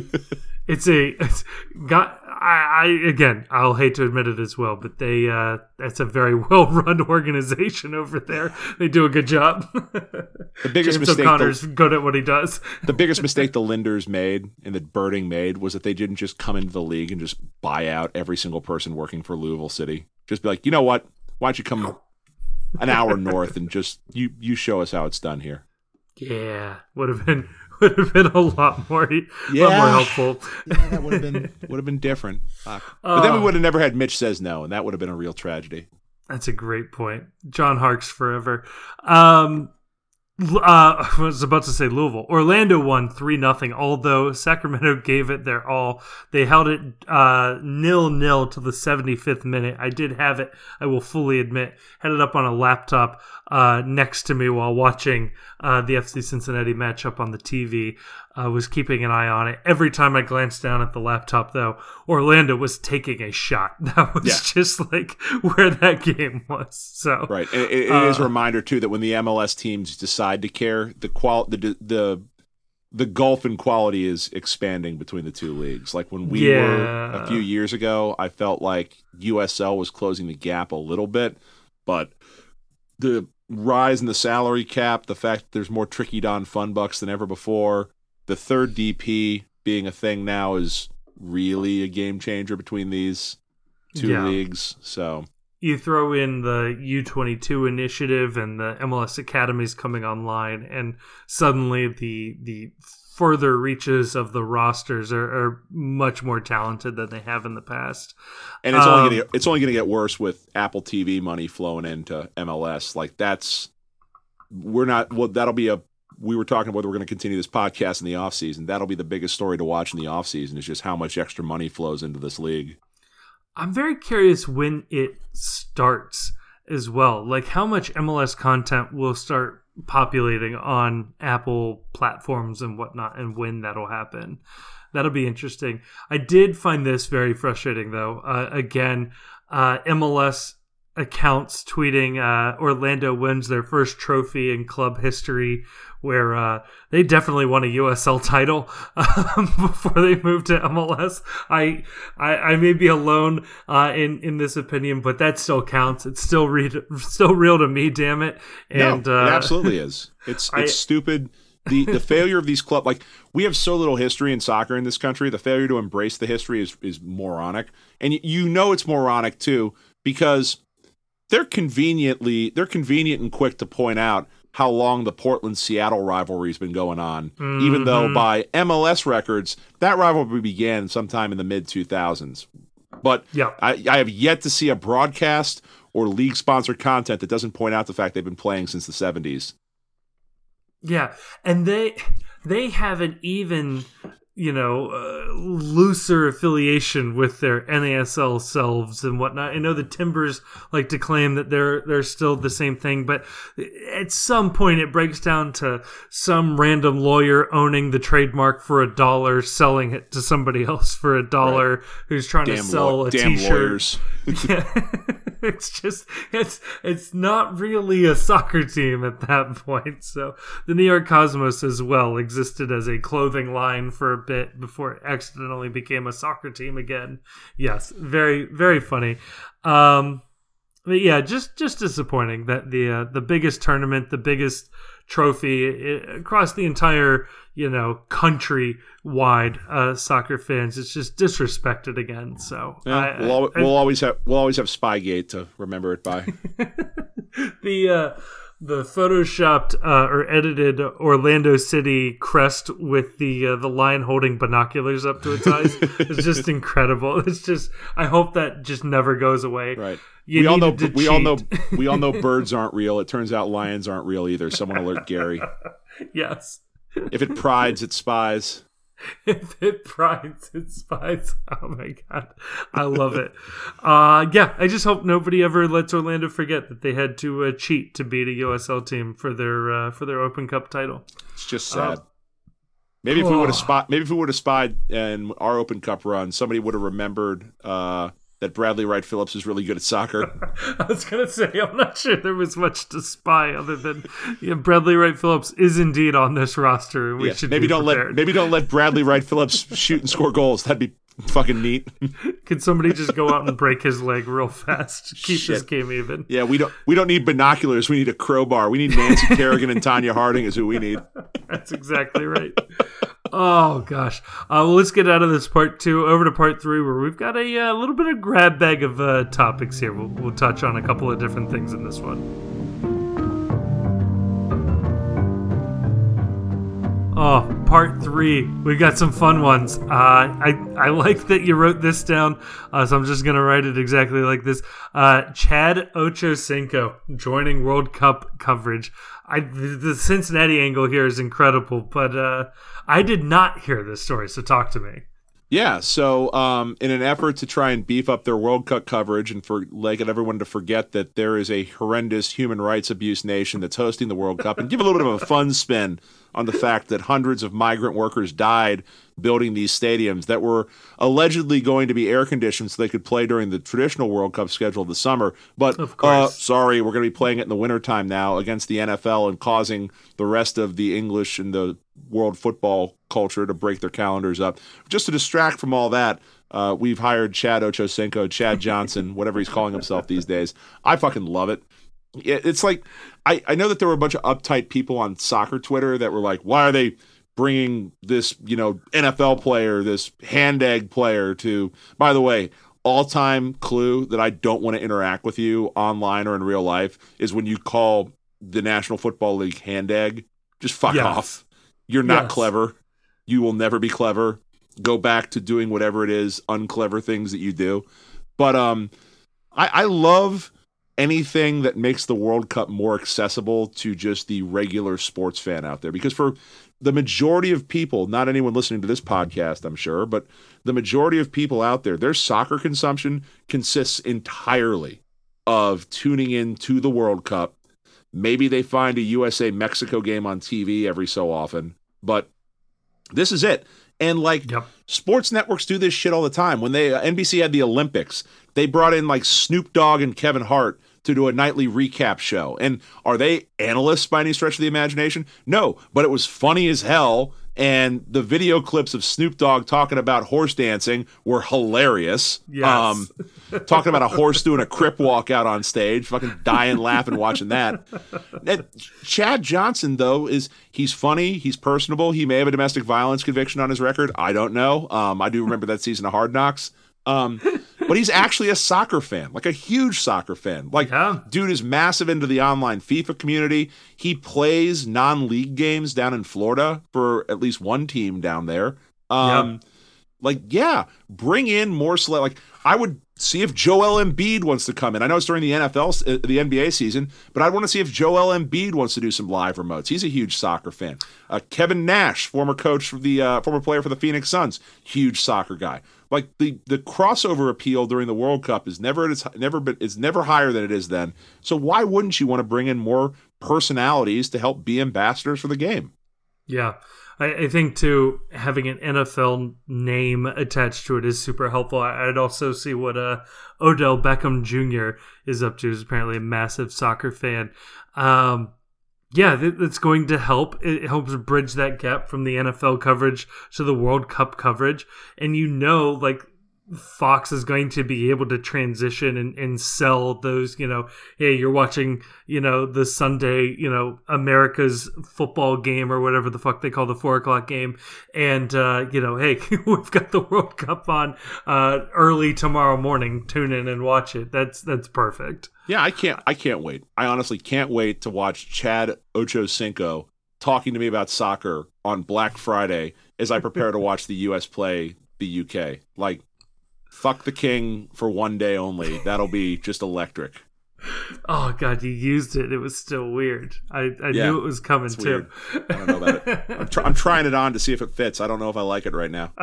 it's a it's got I, I again i'll hate to admit it as well but they uh that's a very well run organization over there they do a good job The biggest james mistake. o'connor's The, good at what he does the biggest mistake the Lindners made and that Berding made was that they didn't just come into the league and just buy out every single person working for Louisville City. Just be like, you know what? Why don't you come an hour north and just you you show us how it's done here? yeah would have been would have been a lot more a lot more helpful Yeah, that would have been would have been different. Fuck. But then we Oh. would have never had Mitch says no, and that would have been a real tragedy. That's a great point. John Harkes forever. Um, uh, I was about to say Louisville. Orlando won three nothing. Although Sacramento gave it their all, they held it uh, nil nil to the seventy fifth minute. I did have it. I will fully admit, had it up on a laptop uh, next to me while watching uh, the FC Cincinnati matchup on the TV. I was keeping an eye on it. Every time I glanced down at the laptop, though, Orlando was taking a shot. That was Yeah. just like where that game was. So Right. And it, it is a uh, reminder too that when the MLS teams decide to care, the qual the the the gulf in quality is expanding between the two leagues. Like when we were a few years ago, I felt like USL was closing the gap a little bit, but the rise in the salary cap, the fact that there's more tricky don fun bucks than ever before, the third DP being a thing now is really a game changer between these two Yeah. leagues. So you throw in the U22 initiative and the MLS academies coming online, and suddenly the the further reaches of the rosters are, are much more talented than they have in the past. and it's Um, only gonna it's only gonna get worse with Apple TV money flowing into MLS. Like that's we're not well that'll be a we were talking about whether we're going to continue this podcast in the offseason. That'll be the biggest story to watch in the offseason is just how much extra money flows into this league. I'm very curious when it starts as well. Like how much MLS content will start populating on Apple platforms and whatnot, and when that'll happen. That'll be interesting. I did find this very frustrating, though. Uh, again, uh, MLS accounts tweeting uh, Orlando wins their first trophy in club history, where uh, they definitely won a USL title um, before they moved to MLS. I, I I may be alone uh, in in this opinion, but that still counts. It's still real, still real to me. Damn it! And no, uh, it absolutely is. It's it's I- stupid. The the failure of these club like we have so little history in soccer in this country. The failure to embrace the history is is moronic, and you know it's moronic too because they're conveniently they're convenient and quick to point out how long the Portland Seattle rivalry's been going on, even though mm-hmm. by MLS records that rivalry began sometime in the mid two thousands. But Yeah. I, I have yet to see a broadcast or league sponsored content that doesn't point out the fact they've been playing since the seventies. Yeah, and they they haven't even you know uh, looser affiliation with their NASL selves and whatnot. I know the Timbers like to claim that they're they're still the same thing, but at some point it breaks down to some random lawyer owning the trademark for a dollar, selling it to somebody else for a dollar, who's trying to sell law- a damn shirt lawyers. yeah. it's just it's it's not really a soccer team at that point. So the New York Cosmos as well existed as a clothing line for a bit before it accidentally became a soccer team again. Yes, very very funny. Um but yeah, just just disappointing that the uh, the biggest tournament, the biggest trophy i across the entire you know country wide uh, soccer fans, it's just disrespected again. So Yeah, I- we'll, I- we'll always have we'll always have Spygate to remember it by. the uh, the photoshopped uh, or edited Orlando City crest with the uh, the lion holding binoculars up to its eyes is just incredible. It's just I hope that just never goes away. Right. You we all know we all know we all know birds aren't real. It turns out lions aren't real either. Someone alert Gary. yes. If it prides, it spies. If it prides its spies. Oh my god, I love it. Uh, yeah, I just hope nobody ever lets Orlando forget that they had to uh, cheat to beat a USL team for their uh, for their Open Cup title. It's just sad. maybe if we would have spot, maybe if we would have spied in our Open Cup run, somebody would have remembered uh, that Bradley Wright Phillips is really good at soccer. I was gonna say I'm not sure there was much to spy other than yeah, Bradley Wright Phillips is indeed on this roster. We Yeah, should maybe be don't let maybe don't let Bradley Wright Phillips shoot and score goals. That'd be fucking neat. Could somebody just go out and break his leg real fast? Keep this Shit. game even. Yeah, we don't we don't need binoculars. We need a crowbar. We need Nancy Kerrigan and Tonya Harding is who we need. That's exactly right. Oh gosh. Uh, well, let's get out of this part two over to part three, where we've got a uh, little bit of grab bag of uh, topics here. We'll, we'll touch on a couple of different things in this one. Oh, part three. We got some fun ones. Uh, I I like that you wrote this down, uh, so I'm just gonna write it exactly like this. Uh, Chad Ochocinco joining World Cup coverage. I the Cincinnati angle here is incredible, but uh, I did not hear this story. So talk to me. Yeah, so um, in an effort to try and beef up their World Cup coverage and for like everyone to forget that there is a horrendous human rights abuse nation that's hosting the World Cup and give a little bit of a fun spin on the fact that hundreds of migrant workers died building these stadiums that were allegedly going to be air conditioned so they could play during the traditional World Cup schedule of the summer. But uh, sorry, we're going to be playing it in the wintertime now against the NFL and causing the rest of the English and the world football culture to break their calendars up. Just to distract from all that, uh, we've hired Chad Ochocinco, Chad Johnson, whatever he's calling himself these days. I fucking love it. It's like I, I know that there were a bunch of uptight people on soccer Twitter that were like, why are they bringing this you know NFL player, this hand egg player to? By the way, all time clue that I don't want to interact with you online or in real life is when you call the National Football League hand egg. Just fuck yes. off. You're not yes. clever. You will never be clever. Go back to doing whatever it is, unclever things that you do. But um, I, I love anything that makes the World Cup more accessible to just the regular sports fan out there. Because for the majority of people, not anyone listening to this podcast, I'm sure, but the majority of people out there, their soccer consumption consists entirely of tuning in to the World Cup. Maybe they find a USA Mexico game on TV every so often, but this is it. And like yep. sports networks do this shit all the time. When they uh, NBC had the Olympics, they brought in like Snoop Dogg and Kevin Hart to do a nightly recap show. And are they analysts by any stretch of the imagination? No, but it was funny as hell and the video clips of Snoop Dogg talking about horse dancing were hilarious. Yes. Um, talking about a horse doing a crip walk out on stage, fucking dying laughing watching that. And Chad Johnson, though, is he's funny, he's personable. He may have a domestic violence conviction on his record. I don't know. Um, I do remember that season of Hard Knocks. Um, but he's actually a soccer fan, like a huge soccer fan. Like, yeah. dude is massive into the online FIFA community. He plays non-league games down in Florida for at least one team down there. Um, yeah. like, yeah, bring in more select. Like, I would see if Joel Embiid wants to come in. I know it's during the NFL, uh, the NBA season, but I want to see if Joel Embiid wants to do some live remotes. He's a huge soccer fan. Uh, Kevin Nash, former coach for the uh, former player for the Phoenix Suns, huge soccer guy like the the crossover appeal during the World Cup is never it's never been it's never higher than it is then. So why wouldn't you want to bring in more personalities to help be ambassadors for the game? Yeah. I, I think too having an NFL name attached to it is super helpful. I, would also see what uh, Odell Beckham Jr. is up to. He's apparently a massive soccer fan. Um, yeah, that's going to help. It helps bridge that gap from the NFL coverage to the World Cup coverage. And you know, like Fox is going to be able to transition and, and sell those, you know, hey, you're watching, you know, the Sunday, you know, America's football game or whatever the fuck they call the four o'clock game. And, uh, you know, hey, we've got the World Cup on uh, early tomorrow morning. Tune in and watch it. That's that's perfect. Yeah, I can't I can't wait. I honestly can't wait to watch Chad Ochocinco talking to me about soccer on Black Friday as I prepare to watch the US play the UK. Like fuck the king for one day only. That'll be just electric. Oh god, you used it. It was still weird. I, I yeah, knew it was coming too. Weird. I don't know about it. I'm, tr- I'm, trying it on to see if it fits. I don't know if I like it right now.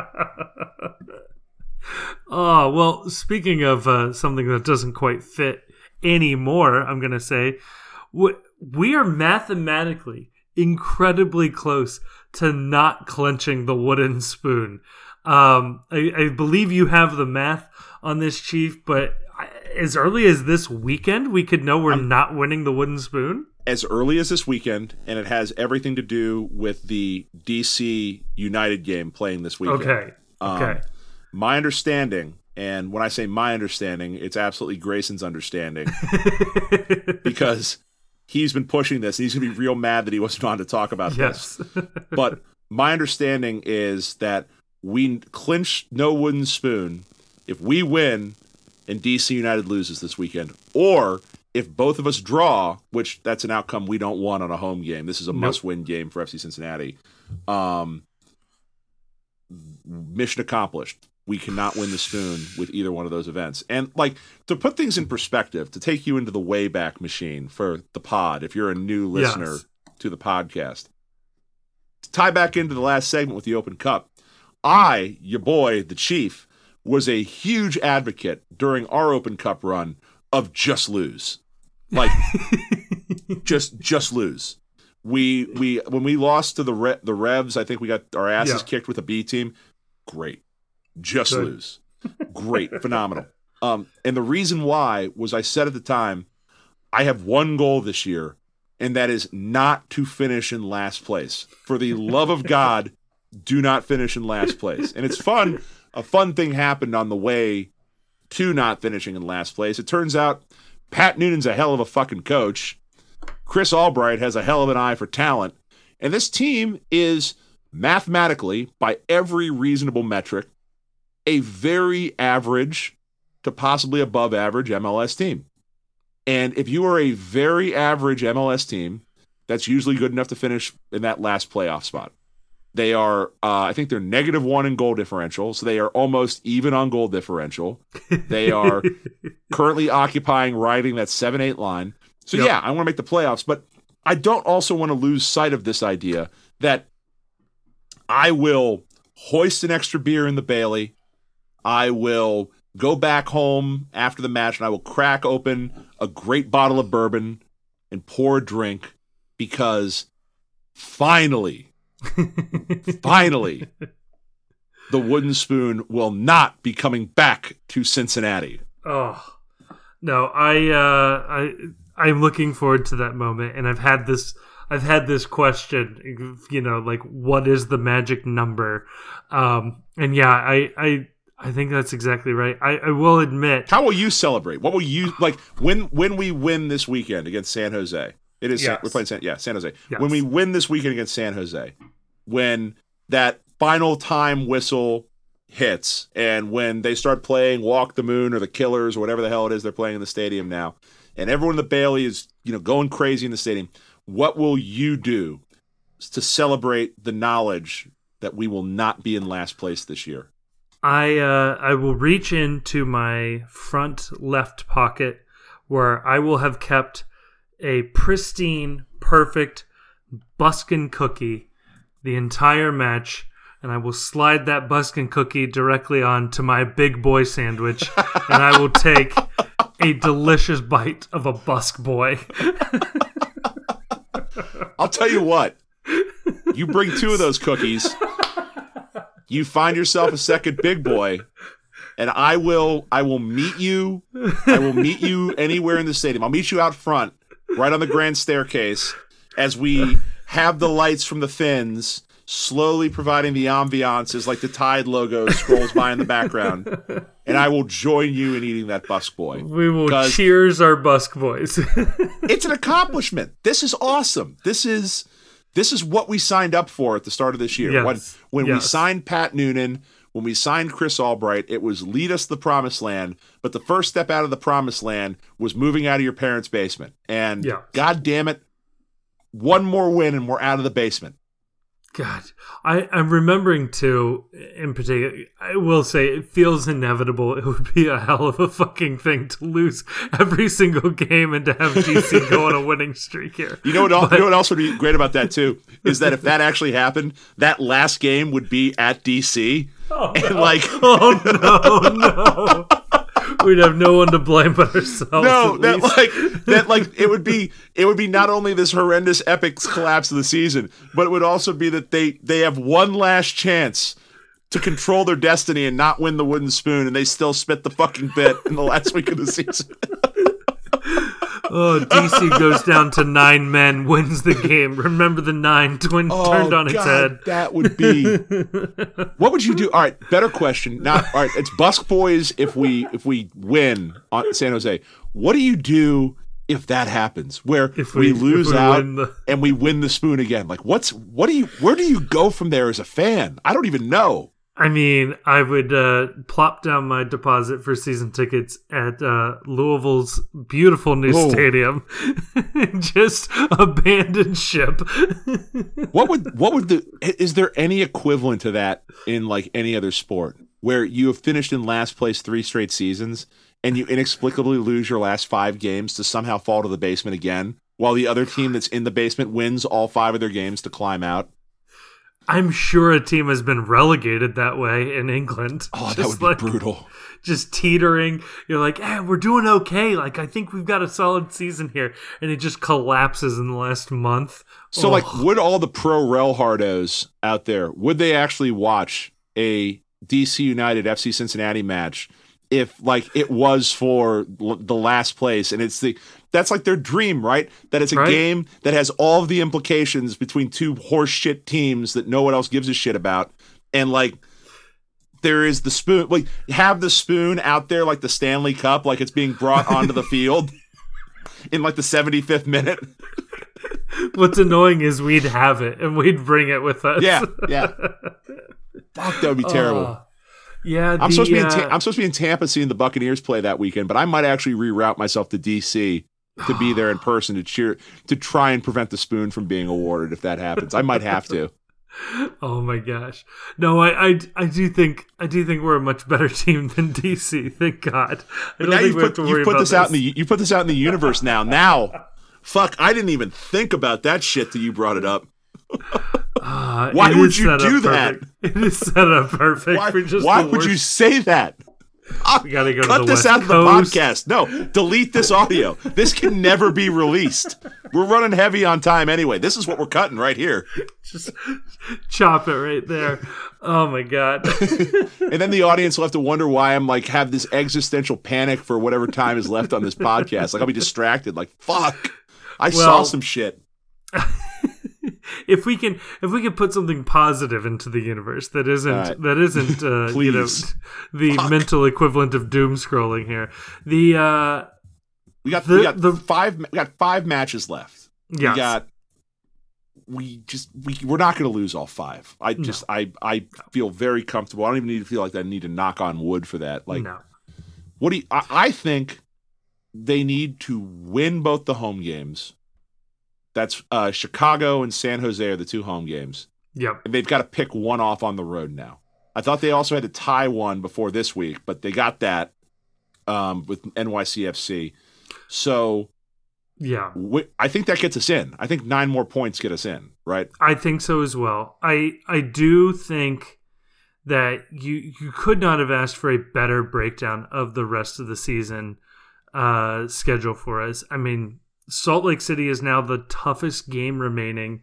oh well, speaking of uh, something that doesn't quite fit anymore, I'm gonna say we, we are mathematically incredibly close to not clenching the wooden spoon. Um, I, I believe you have the math on this, Chief, but as early as this weekend, we could know we're I'm, not winning the wooden spoon. As early as this weekend, and it has everything to do with the DC United game playing this weekend. Okay. Um, okay. My understanding, and when I say my understanding, it's absolutely Grayson's understanding, because he's been pushing this, and he's gonna be real mad that he wasn't on to talk about yes. this. but my understanding is that we clinch no wooden spoon if we win and DC United loses this weekend, or if both of us draw, which that's an outcome we don't want on a home game. This is a nope. must-win game for FC Cincinnati. Um, mission accomplished. We cannot win the spoon with either one of those events. And like to put things in perspective, to take you into the wayback machine for the pod, if you're a new listener Yes. to the podcast, to tie back into the last segment with the Open Cup, I, your boy, the Chief, was a huge advocate during our Open Cup run of just lose. Like just just lose. We we when we lost to the Re- the Revs, I think we got our asses Yeah. kicked with a B team. Great. Just Good. lose. Great. Phenomenal. Um and the reason why was I said at the time I have one goal this year and that is not to finish in last place. For the love of God, do not finish in last place. And it's fun. A fun thing happened on the way to not finishing in last place. It turns out Pat Noonan's a hell of a fucking coach. Chris Albright has a hell of an eye for talent. And this team is mathematically, by every reasonable metric, a very average to possibly above average MLS team. And if you are a very average MLS team, that's usually good enough to finish in that last playoff spot. They are, uh, I think they're negative one in goal differential, so they are almost even on goal differential. They are currently occupying, riding that seven eight line. So Yep. yeah, I want to make the playoffs, but I don't also want to lose sight of this idea that I will hoist an extra beer in the Bailey. I will go back home after the match and I will crack open a great bottle of bourbon and pour a drink because finally, finally, the wooden spoon will not be coming back to Cincinnati. Oh no, I uh, I I'm looking forward to that moment, and I've had this I've had this question, you know, like what is the magic number? Um, and yeah, I I I think that's exactly right. I, I will admit, How will you celebrate? What will you like when when we win this weekend against San Jose? It is San, we're playing San yeah San Jose. Yes. When we win this weekend against San Jose, when that final time whistle hits, and when they start playing Walk the Moon or the Killers or whatever the hell it is they're playing in the stadium now, and everyone in the Bailey is you know going crazy in the stadium, what will you do to celebrate the knowledge that we will not be in last place this year? I uh, I will reach into my front left pocket where I will have kept a pristine, perfect Busken cookie the entire match, and I will slide that Busken cookie directly onto my big boy sandwich, and I will take a delicious bite of a Busk boy. I'll tell you what. You bring two of those cookies, you find yourself a second big boy, and I will I will meet you. I will meet you anywhere in the stadium. I'll meet you out front, right on the grand staircase, as we have the lights from the fins slowly providing the ambiance as like the Tide logo scrolls by in the background. And I will join you in eating that busk boy. We will cheers our Busk boys. it's an accomplishment. This is awesome. This is this is what we signed up for at the start of this year. Yes. When when we signed Pat Noonan, when we signed Chris Albright, it was lead us to the promised land. But the first step out of the promised land was moving out of your parents' basement. And Yes. god damn it, one more win and we're out of the basement. God, I, I'm remembering too, in particular, I will say it feels inevitable. It would be a hell of a fucking thing to lose every single game and to have DC go on a winning streak here. You know what? el- you know what else would be great about that too is that if that actually happened, that last game would be at DC, Oh, and like oh no, no. We'd have no one to blame but ourselves. no, that least. like that like it would be it would be not only this horrendous epic collapse of the season, but it would also be that they they have one last chance to control their destiny and not win the wooden spoon, and they still spit the fucking bit in the last week of the season. Oh, DC goes down to nine men, wins the game. Remember the nine twin oh, turned on its head. That would be. what would you do? All right, better question. Not all right. It's Busk Boys if we if we win on San Jose. What do you do if that happens? Where If we, we- lose we out the- and we win the spoon again? Like what's what do you where do you go from there as a fan? I don't even know. I mean, I would uh, plop down my deposit for season tickets at uh, Louisville's beautiful new Whoa. stadium. Just abandon ship. What would what would the is there any equivalent to that in like any other sport where you have finished in last place three straight seasons and you inexplicably lose your last five games to somehow fall to the basement again while the other team that's in the basement wins all five of their games to climb out? I'm sure a team has been relegated that way in England. Oh, that Just would be brutal. Just teetering. You're like, eh, we're doing okay. Like, I think we've got a solid season here. And it just collapses in the last month. So, Oh. like, would all the pro rel hardos out there would they actually watch a DC United FC Cincinnati match if like it was for l- the last place and it's the that's like their dream, right? That it's a Right. game that has all of the implications between two horseshit teams that no one else gives a shit about, and like. There is the spoon. Like have the spoon out there, like the Stanley Cup, like it's being brought onto the field in like the 75th minute. What's annoying is we'd have it and we'd bring it with us. Yeah, yeah. Fuck, that would be terrible. Uh, yeah, I'm supposed to be in Ta- uh, I'm supposed to be in Tampa seeing the Buccaneers play that weekend, but I might actually reroute myself to DC to be there in person to cheer to try and prevent the spoon from being awarded if that happens. I might have to. Oh my gosh! No, I, I, I do think I do think we're a much better team than DC. Thank God. But now you've put you put about this out in the you put this out in the universe now. Now, fuck, I didn't even think about that shit till you brought it up. Ah, Why it would you do that? perfect. It is set up perfect Why, for just why would you say that? We gotta go to Cut the this West out of the podcast. No, delete this audio. This can never be released. We're running heavy on time anyway. This is what we're cutting right here. Just chop it right there. Oh my God! And then the audience will have to wonder why I'm like have this existential panic for whatever time is left on this podcast. Like I'll be distracted. Like fuck, I saw some shit. if we can if we can put something positive into the universe that isn't right. that isn't uh, you know the Fuck. mental equivalent of doom scrolling here. The uh We got The- we got the- five we got five matches left. yeah. We got we just we we're not going to lose all five. I just I I feel very comfortable. I don't even need to feel like I need to knock on wood for that. Like no. What do you, I, I think they need to win both the home games. That's uh, Chicago and San Jose are the two home games, Yep. and they've got to pick one off on the road now. I thought they also had to tie one before this week, but they got that um, with NYCFC. So Yeah. I think that gets us in. I think nine more points get us in, right? I think so as well. I I do think that you you could not have asked for a better breakdown of the rest of the season uh, schedule for us. I mean, Salt Lake City is now the toughest game remaining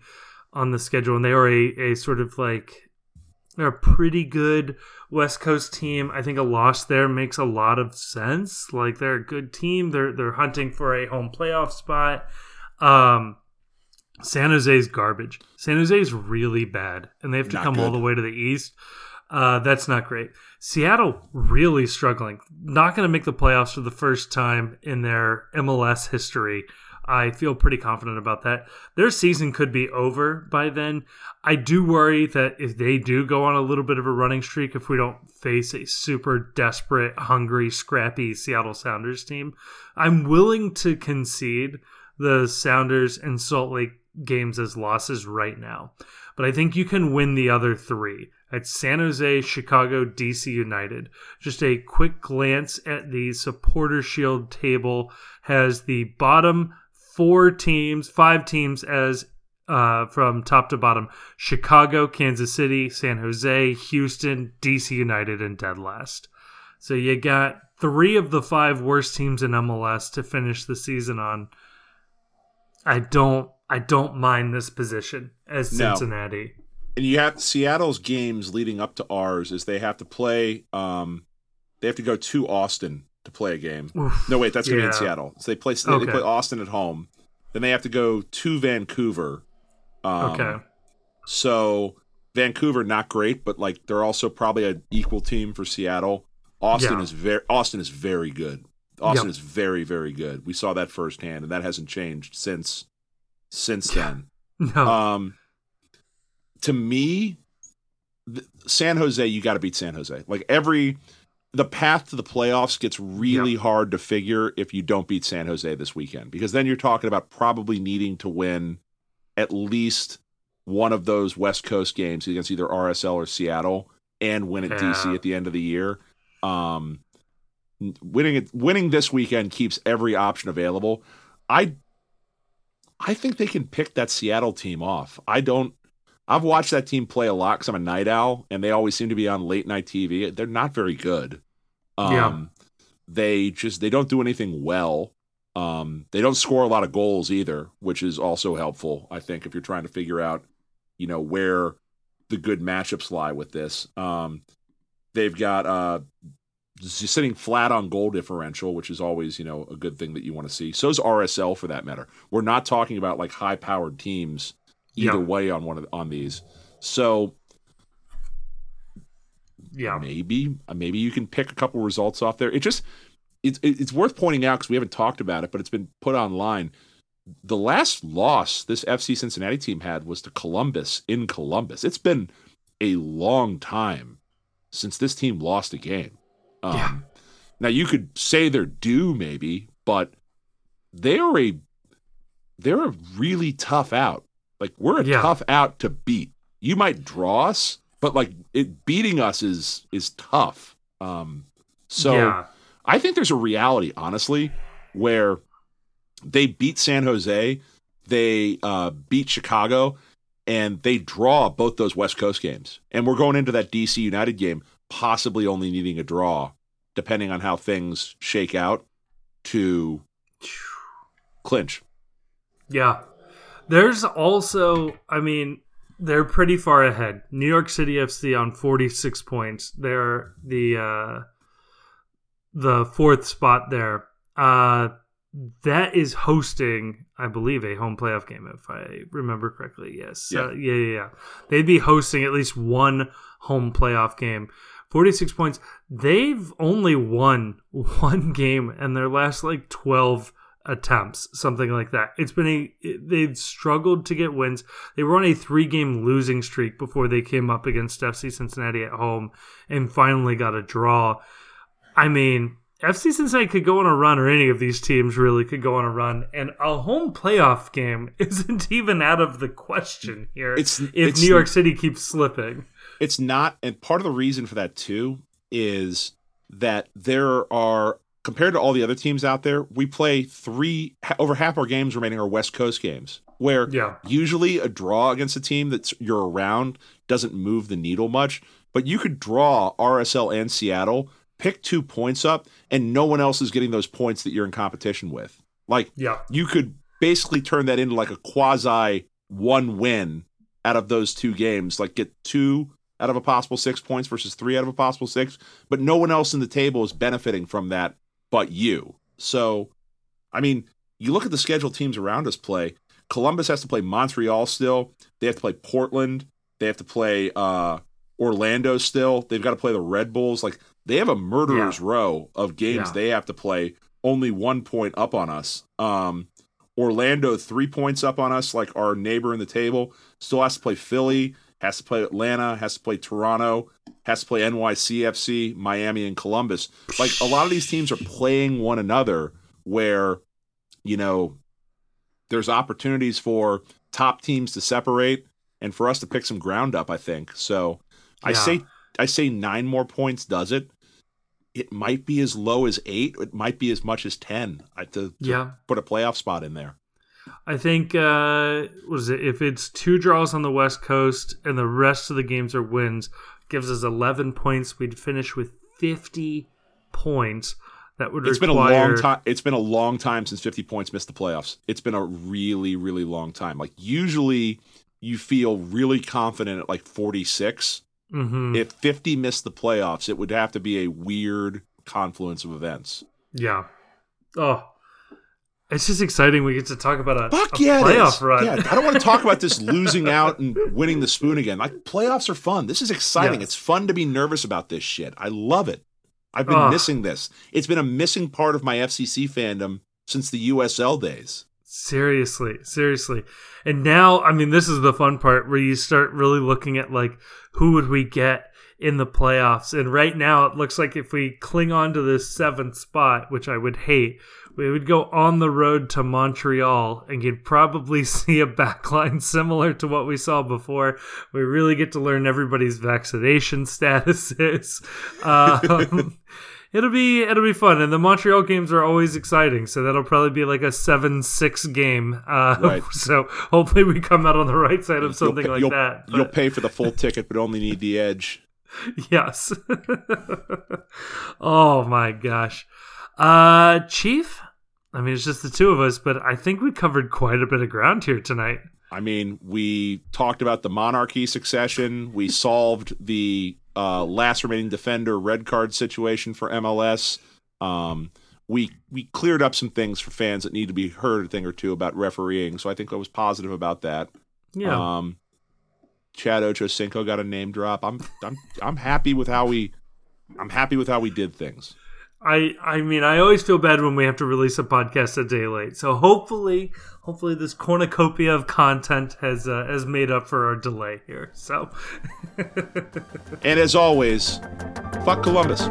on the schedule, and they are a, a sort of like they're a pretty good West Coast team. I think a loss there makes a lot of sense. Like they're a good team. They're they're hunting for a home playoff spot. Um, San Jose's garbage. San Jose's really bad, and they have to Not come all the way to the east. Uh, that's not great. Seattle really struggling. Not going to make the playoffs for the first time in their MLS history. I feel pretty confident about that. Their season could be over by then. I do worry that if they do go on a little bit of a running streak, if we don't face a super desperate, hungry, scrappy Seattle Sounders team, I'm willing to concede the Sounders and Salt Lake games as losses right now. But I think you can win the other three at San Jose, Chicago, DC United. Just a quick glance at the supporter shield table has the bottom four teams, five teams as uh, from top to bottom Chicago, Kansas City, San Jose, Houston, DC United, and dead last. So you got three of the five worst teams in MLS to finish the season on. I don't I don't mind this position as No. Cincinnati. And you have Seattle's games leading up to ours is they have to play. Um, they have to go to Austin to play a game. Oof. No, wait, that's gonna be in Seattle. So they play okay. they play Austin at home. Then they have to go to Vancouver. Um, Okay. So Vancouver not great, but like they're also probably an equal team for Seattle. Austin Yeah. is very Austin is very good. Austin Yep. is very very good. We saw that firsthand, and that hasn't changed since since then. No. Um, to me, San Jose, you got to beat San Jose. Like every the path to the playoffs gets really Yeah. hard to figure if you don't beat San Jose this weekend because then you're talking about probably needing to win at least one of those West Coast games against either RSL or Seattle and win at DC at the end of the year. Um, winning it, winning this weekend keeps every option available. I I think they can pick that Seattle team off. I don't. I've watched that team play a lot because I'm a night owl, and they always seem to be on late night TV. They're not very good. Um, Yeah. They just they don't do anything well. Um, they don't score a lot of goals either, which is also helpful. I think if you're trying to figure out, you know, where the good matchups lie with this. Um, they've got uh, sitting flat on goal differential, which is always you know a good thing that you want to see. So is RSL for that matter. We're not talking about like high powered teams either Yeah. way on one of on these. So Yeah. maybe uh, maybe you can pick a couple results off there. It just it's it's worth pointing out because we haven't talked about it, but it's been put online. The last loss this FC Cincinnati team had was to Columbus in Columbus. It's been a long time since this team lost a game. Um, Yeah. Now you could say they're due, maybe, but they're a they're a really tough out. Like we're a Yeah. tough out to beat. You might draw us, but like it beating us is is tough. Um, so yeah. I think there's a reality, honestly, where they beat San Jose, they uh, beat Chicago, and they draw both those West Coast games. And we're going into that DC United game possibly only needing a draw, depending on how things shake out to clinch. Yeah. There's also, I mean, they're pretty far ahead. New York City FC on 46 points. They're the uh the fourth spot there. Uh that is hosting, I believe, a home playoff game, if I remember correctly. Yes. Yeah. Uh, yeah, yeah, yeah. They'd be hosting at least one home playoff game. 46 points. They've only won one game in their last like 12 attempts, something like that. It's been a they've struggled to get wins. They were on a three-game losing streak before they came up against FC Cincinnati at home and finally got a draw. I mean, FC Cincinnati could go on a run, or any of these teams really could go on a run, and a home playoff game isn't even out of the question here. It's- if it's- New York City keeps slipping. It's not, and part of the reason for that too is that there are compared to all the other teams out there, we play three over half our games remaining are West Coast games, where Yeah. usually a draw against a team that you're around doesn't move the needle much. But you could draw RSL and Seattle, pick two points up, and no one else is getting those points that you're in competition with. Like Yeah. you could basically turn that into like a quasi one win out of those two games, like get two out of a possible six points versus three out of a possible six, but no one else in the table is benefiting from that but you. So, I mean, you look at the scheduled teams around us play. Columbus has to play Montreal still. They have to play Portland. They have to play uh, Orlando still. They've got to play the Red Bulls. Like they have a murderer's row of games Yeah. they have to play. Only one point up on us. Um, Orlando three points up on us, like our neighbor in the table. Still has to play Philly. Has to play Atlanta. Has to play Toronto. Has to play NYCFC, Miami, and Columbus. Like a lot of these teams are playing one another, where you know there's opportunities for top teams to separate and for us to pick some ground up. I think so. I say I say nine more points does it. It might be as low as eight. It might be as much as ten. I, to, to Yeah. put a playoff spot in there. I think uh was it if it's two draws on the West Coast and the rest of the games are wins, gives us eleven points. We'd finish with fifty points. That would It's been a long time. It's been a long time since 50 points missed the playoffs. It's been a really, really long time. Like usually, you feel really confident at like 46. Mhm. If 50 missed the playoffs, it would have to be a weird confluence of events. Yeah. Oh, it's just exciting. We get to talk about a, Fuck a yeah, playoff run. Yeah, I don't want to talk about this losing out and winning the spoon again. Like playoffs are fun. This is exciting. Yes. It's fun to be nervous about this shit. I love it. I've been missing this. It's been a missing part of my FCC fandom since the USL days. Seriously, seriously. And now, I mean, this is the fun part where you start really looking at like who would we get in the playoffs. And right now, it looks like if we cling on to this seventh spot, which I would hate, we would go on the road to Montreal and you'd probably see a backline similar to what we saw before. We really get to learn everybody's vaccination statuses. Um, it'll be it'll be fun, and the Montreal games are always exciting. So that'll probably be like a seven six game. Uh, Right. So hopefully we come out on the right side of something you'll, like you'll, that. You'll pay for the full ticket, but only need the edge. Yes. oh my gosh. Uh Chief? I mean it's just the two of us, but I think we covered quite a bit of ground here tonight. I mean, we talked about the monarchy succession. We solved the uh, last remaining defender red card situation for MLS. Um, we we cleared up some things for fans that need to be heard a thing or two about refereeing. So I think I was positive about that. Yeah. Um, Chad Ochocinco got a name drop. I'm I'm I'm happy with how we I'm happy with how we did things. I I mean I always feel bad when we have to release a podcast a day late. So hopefully hopefully this cornucopia of content has uh, has made up for our delay here. So And as always, fuck Columbus.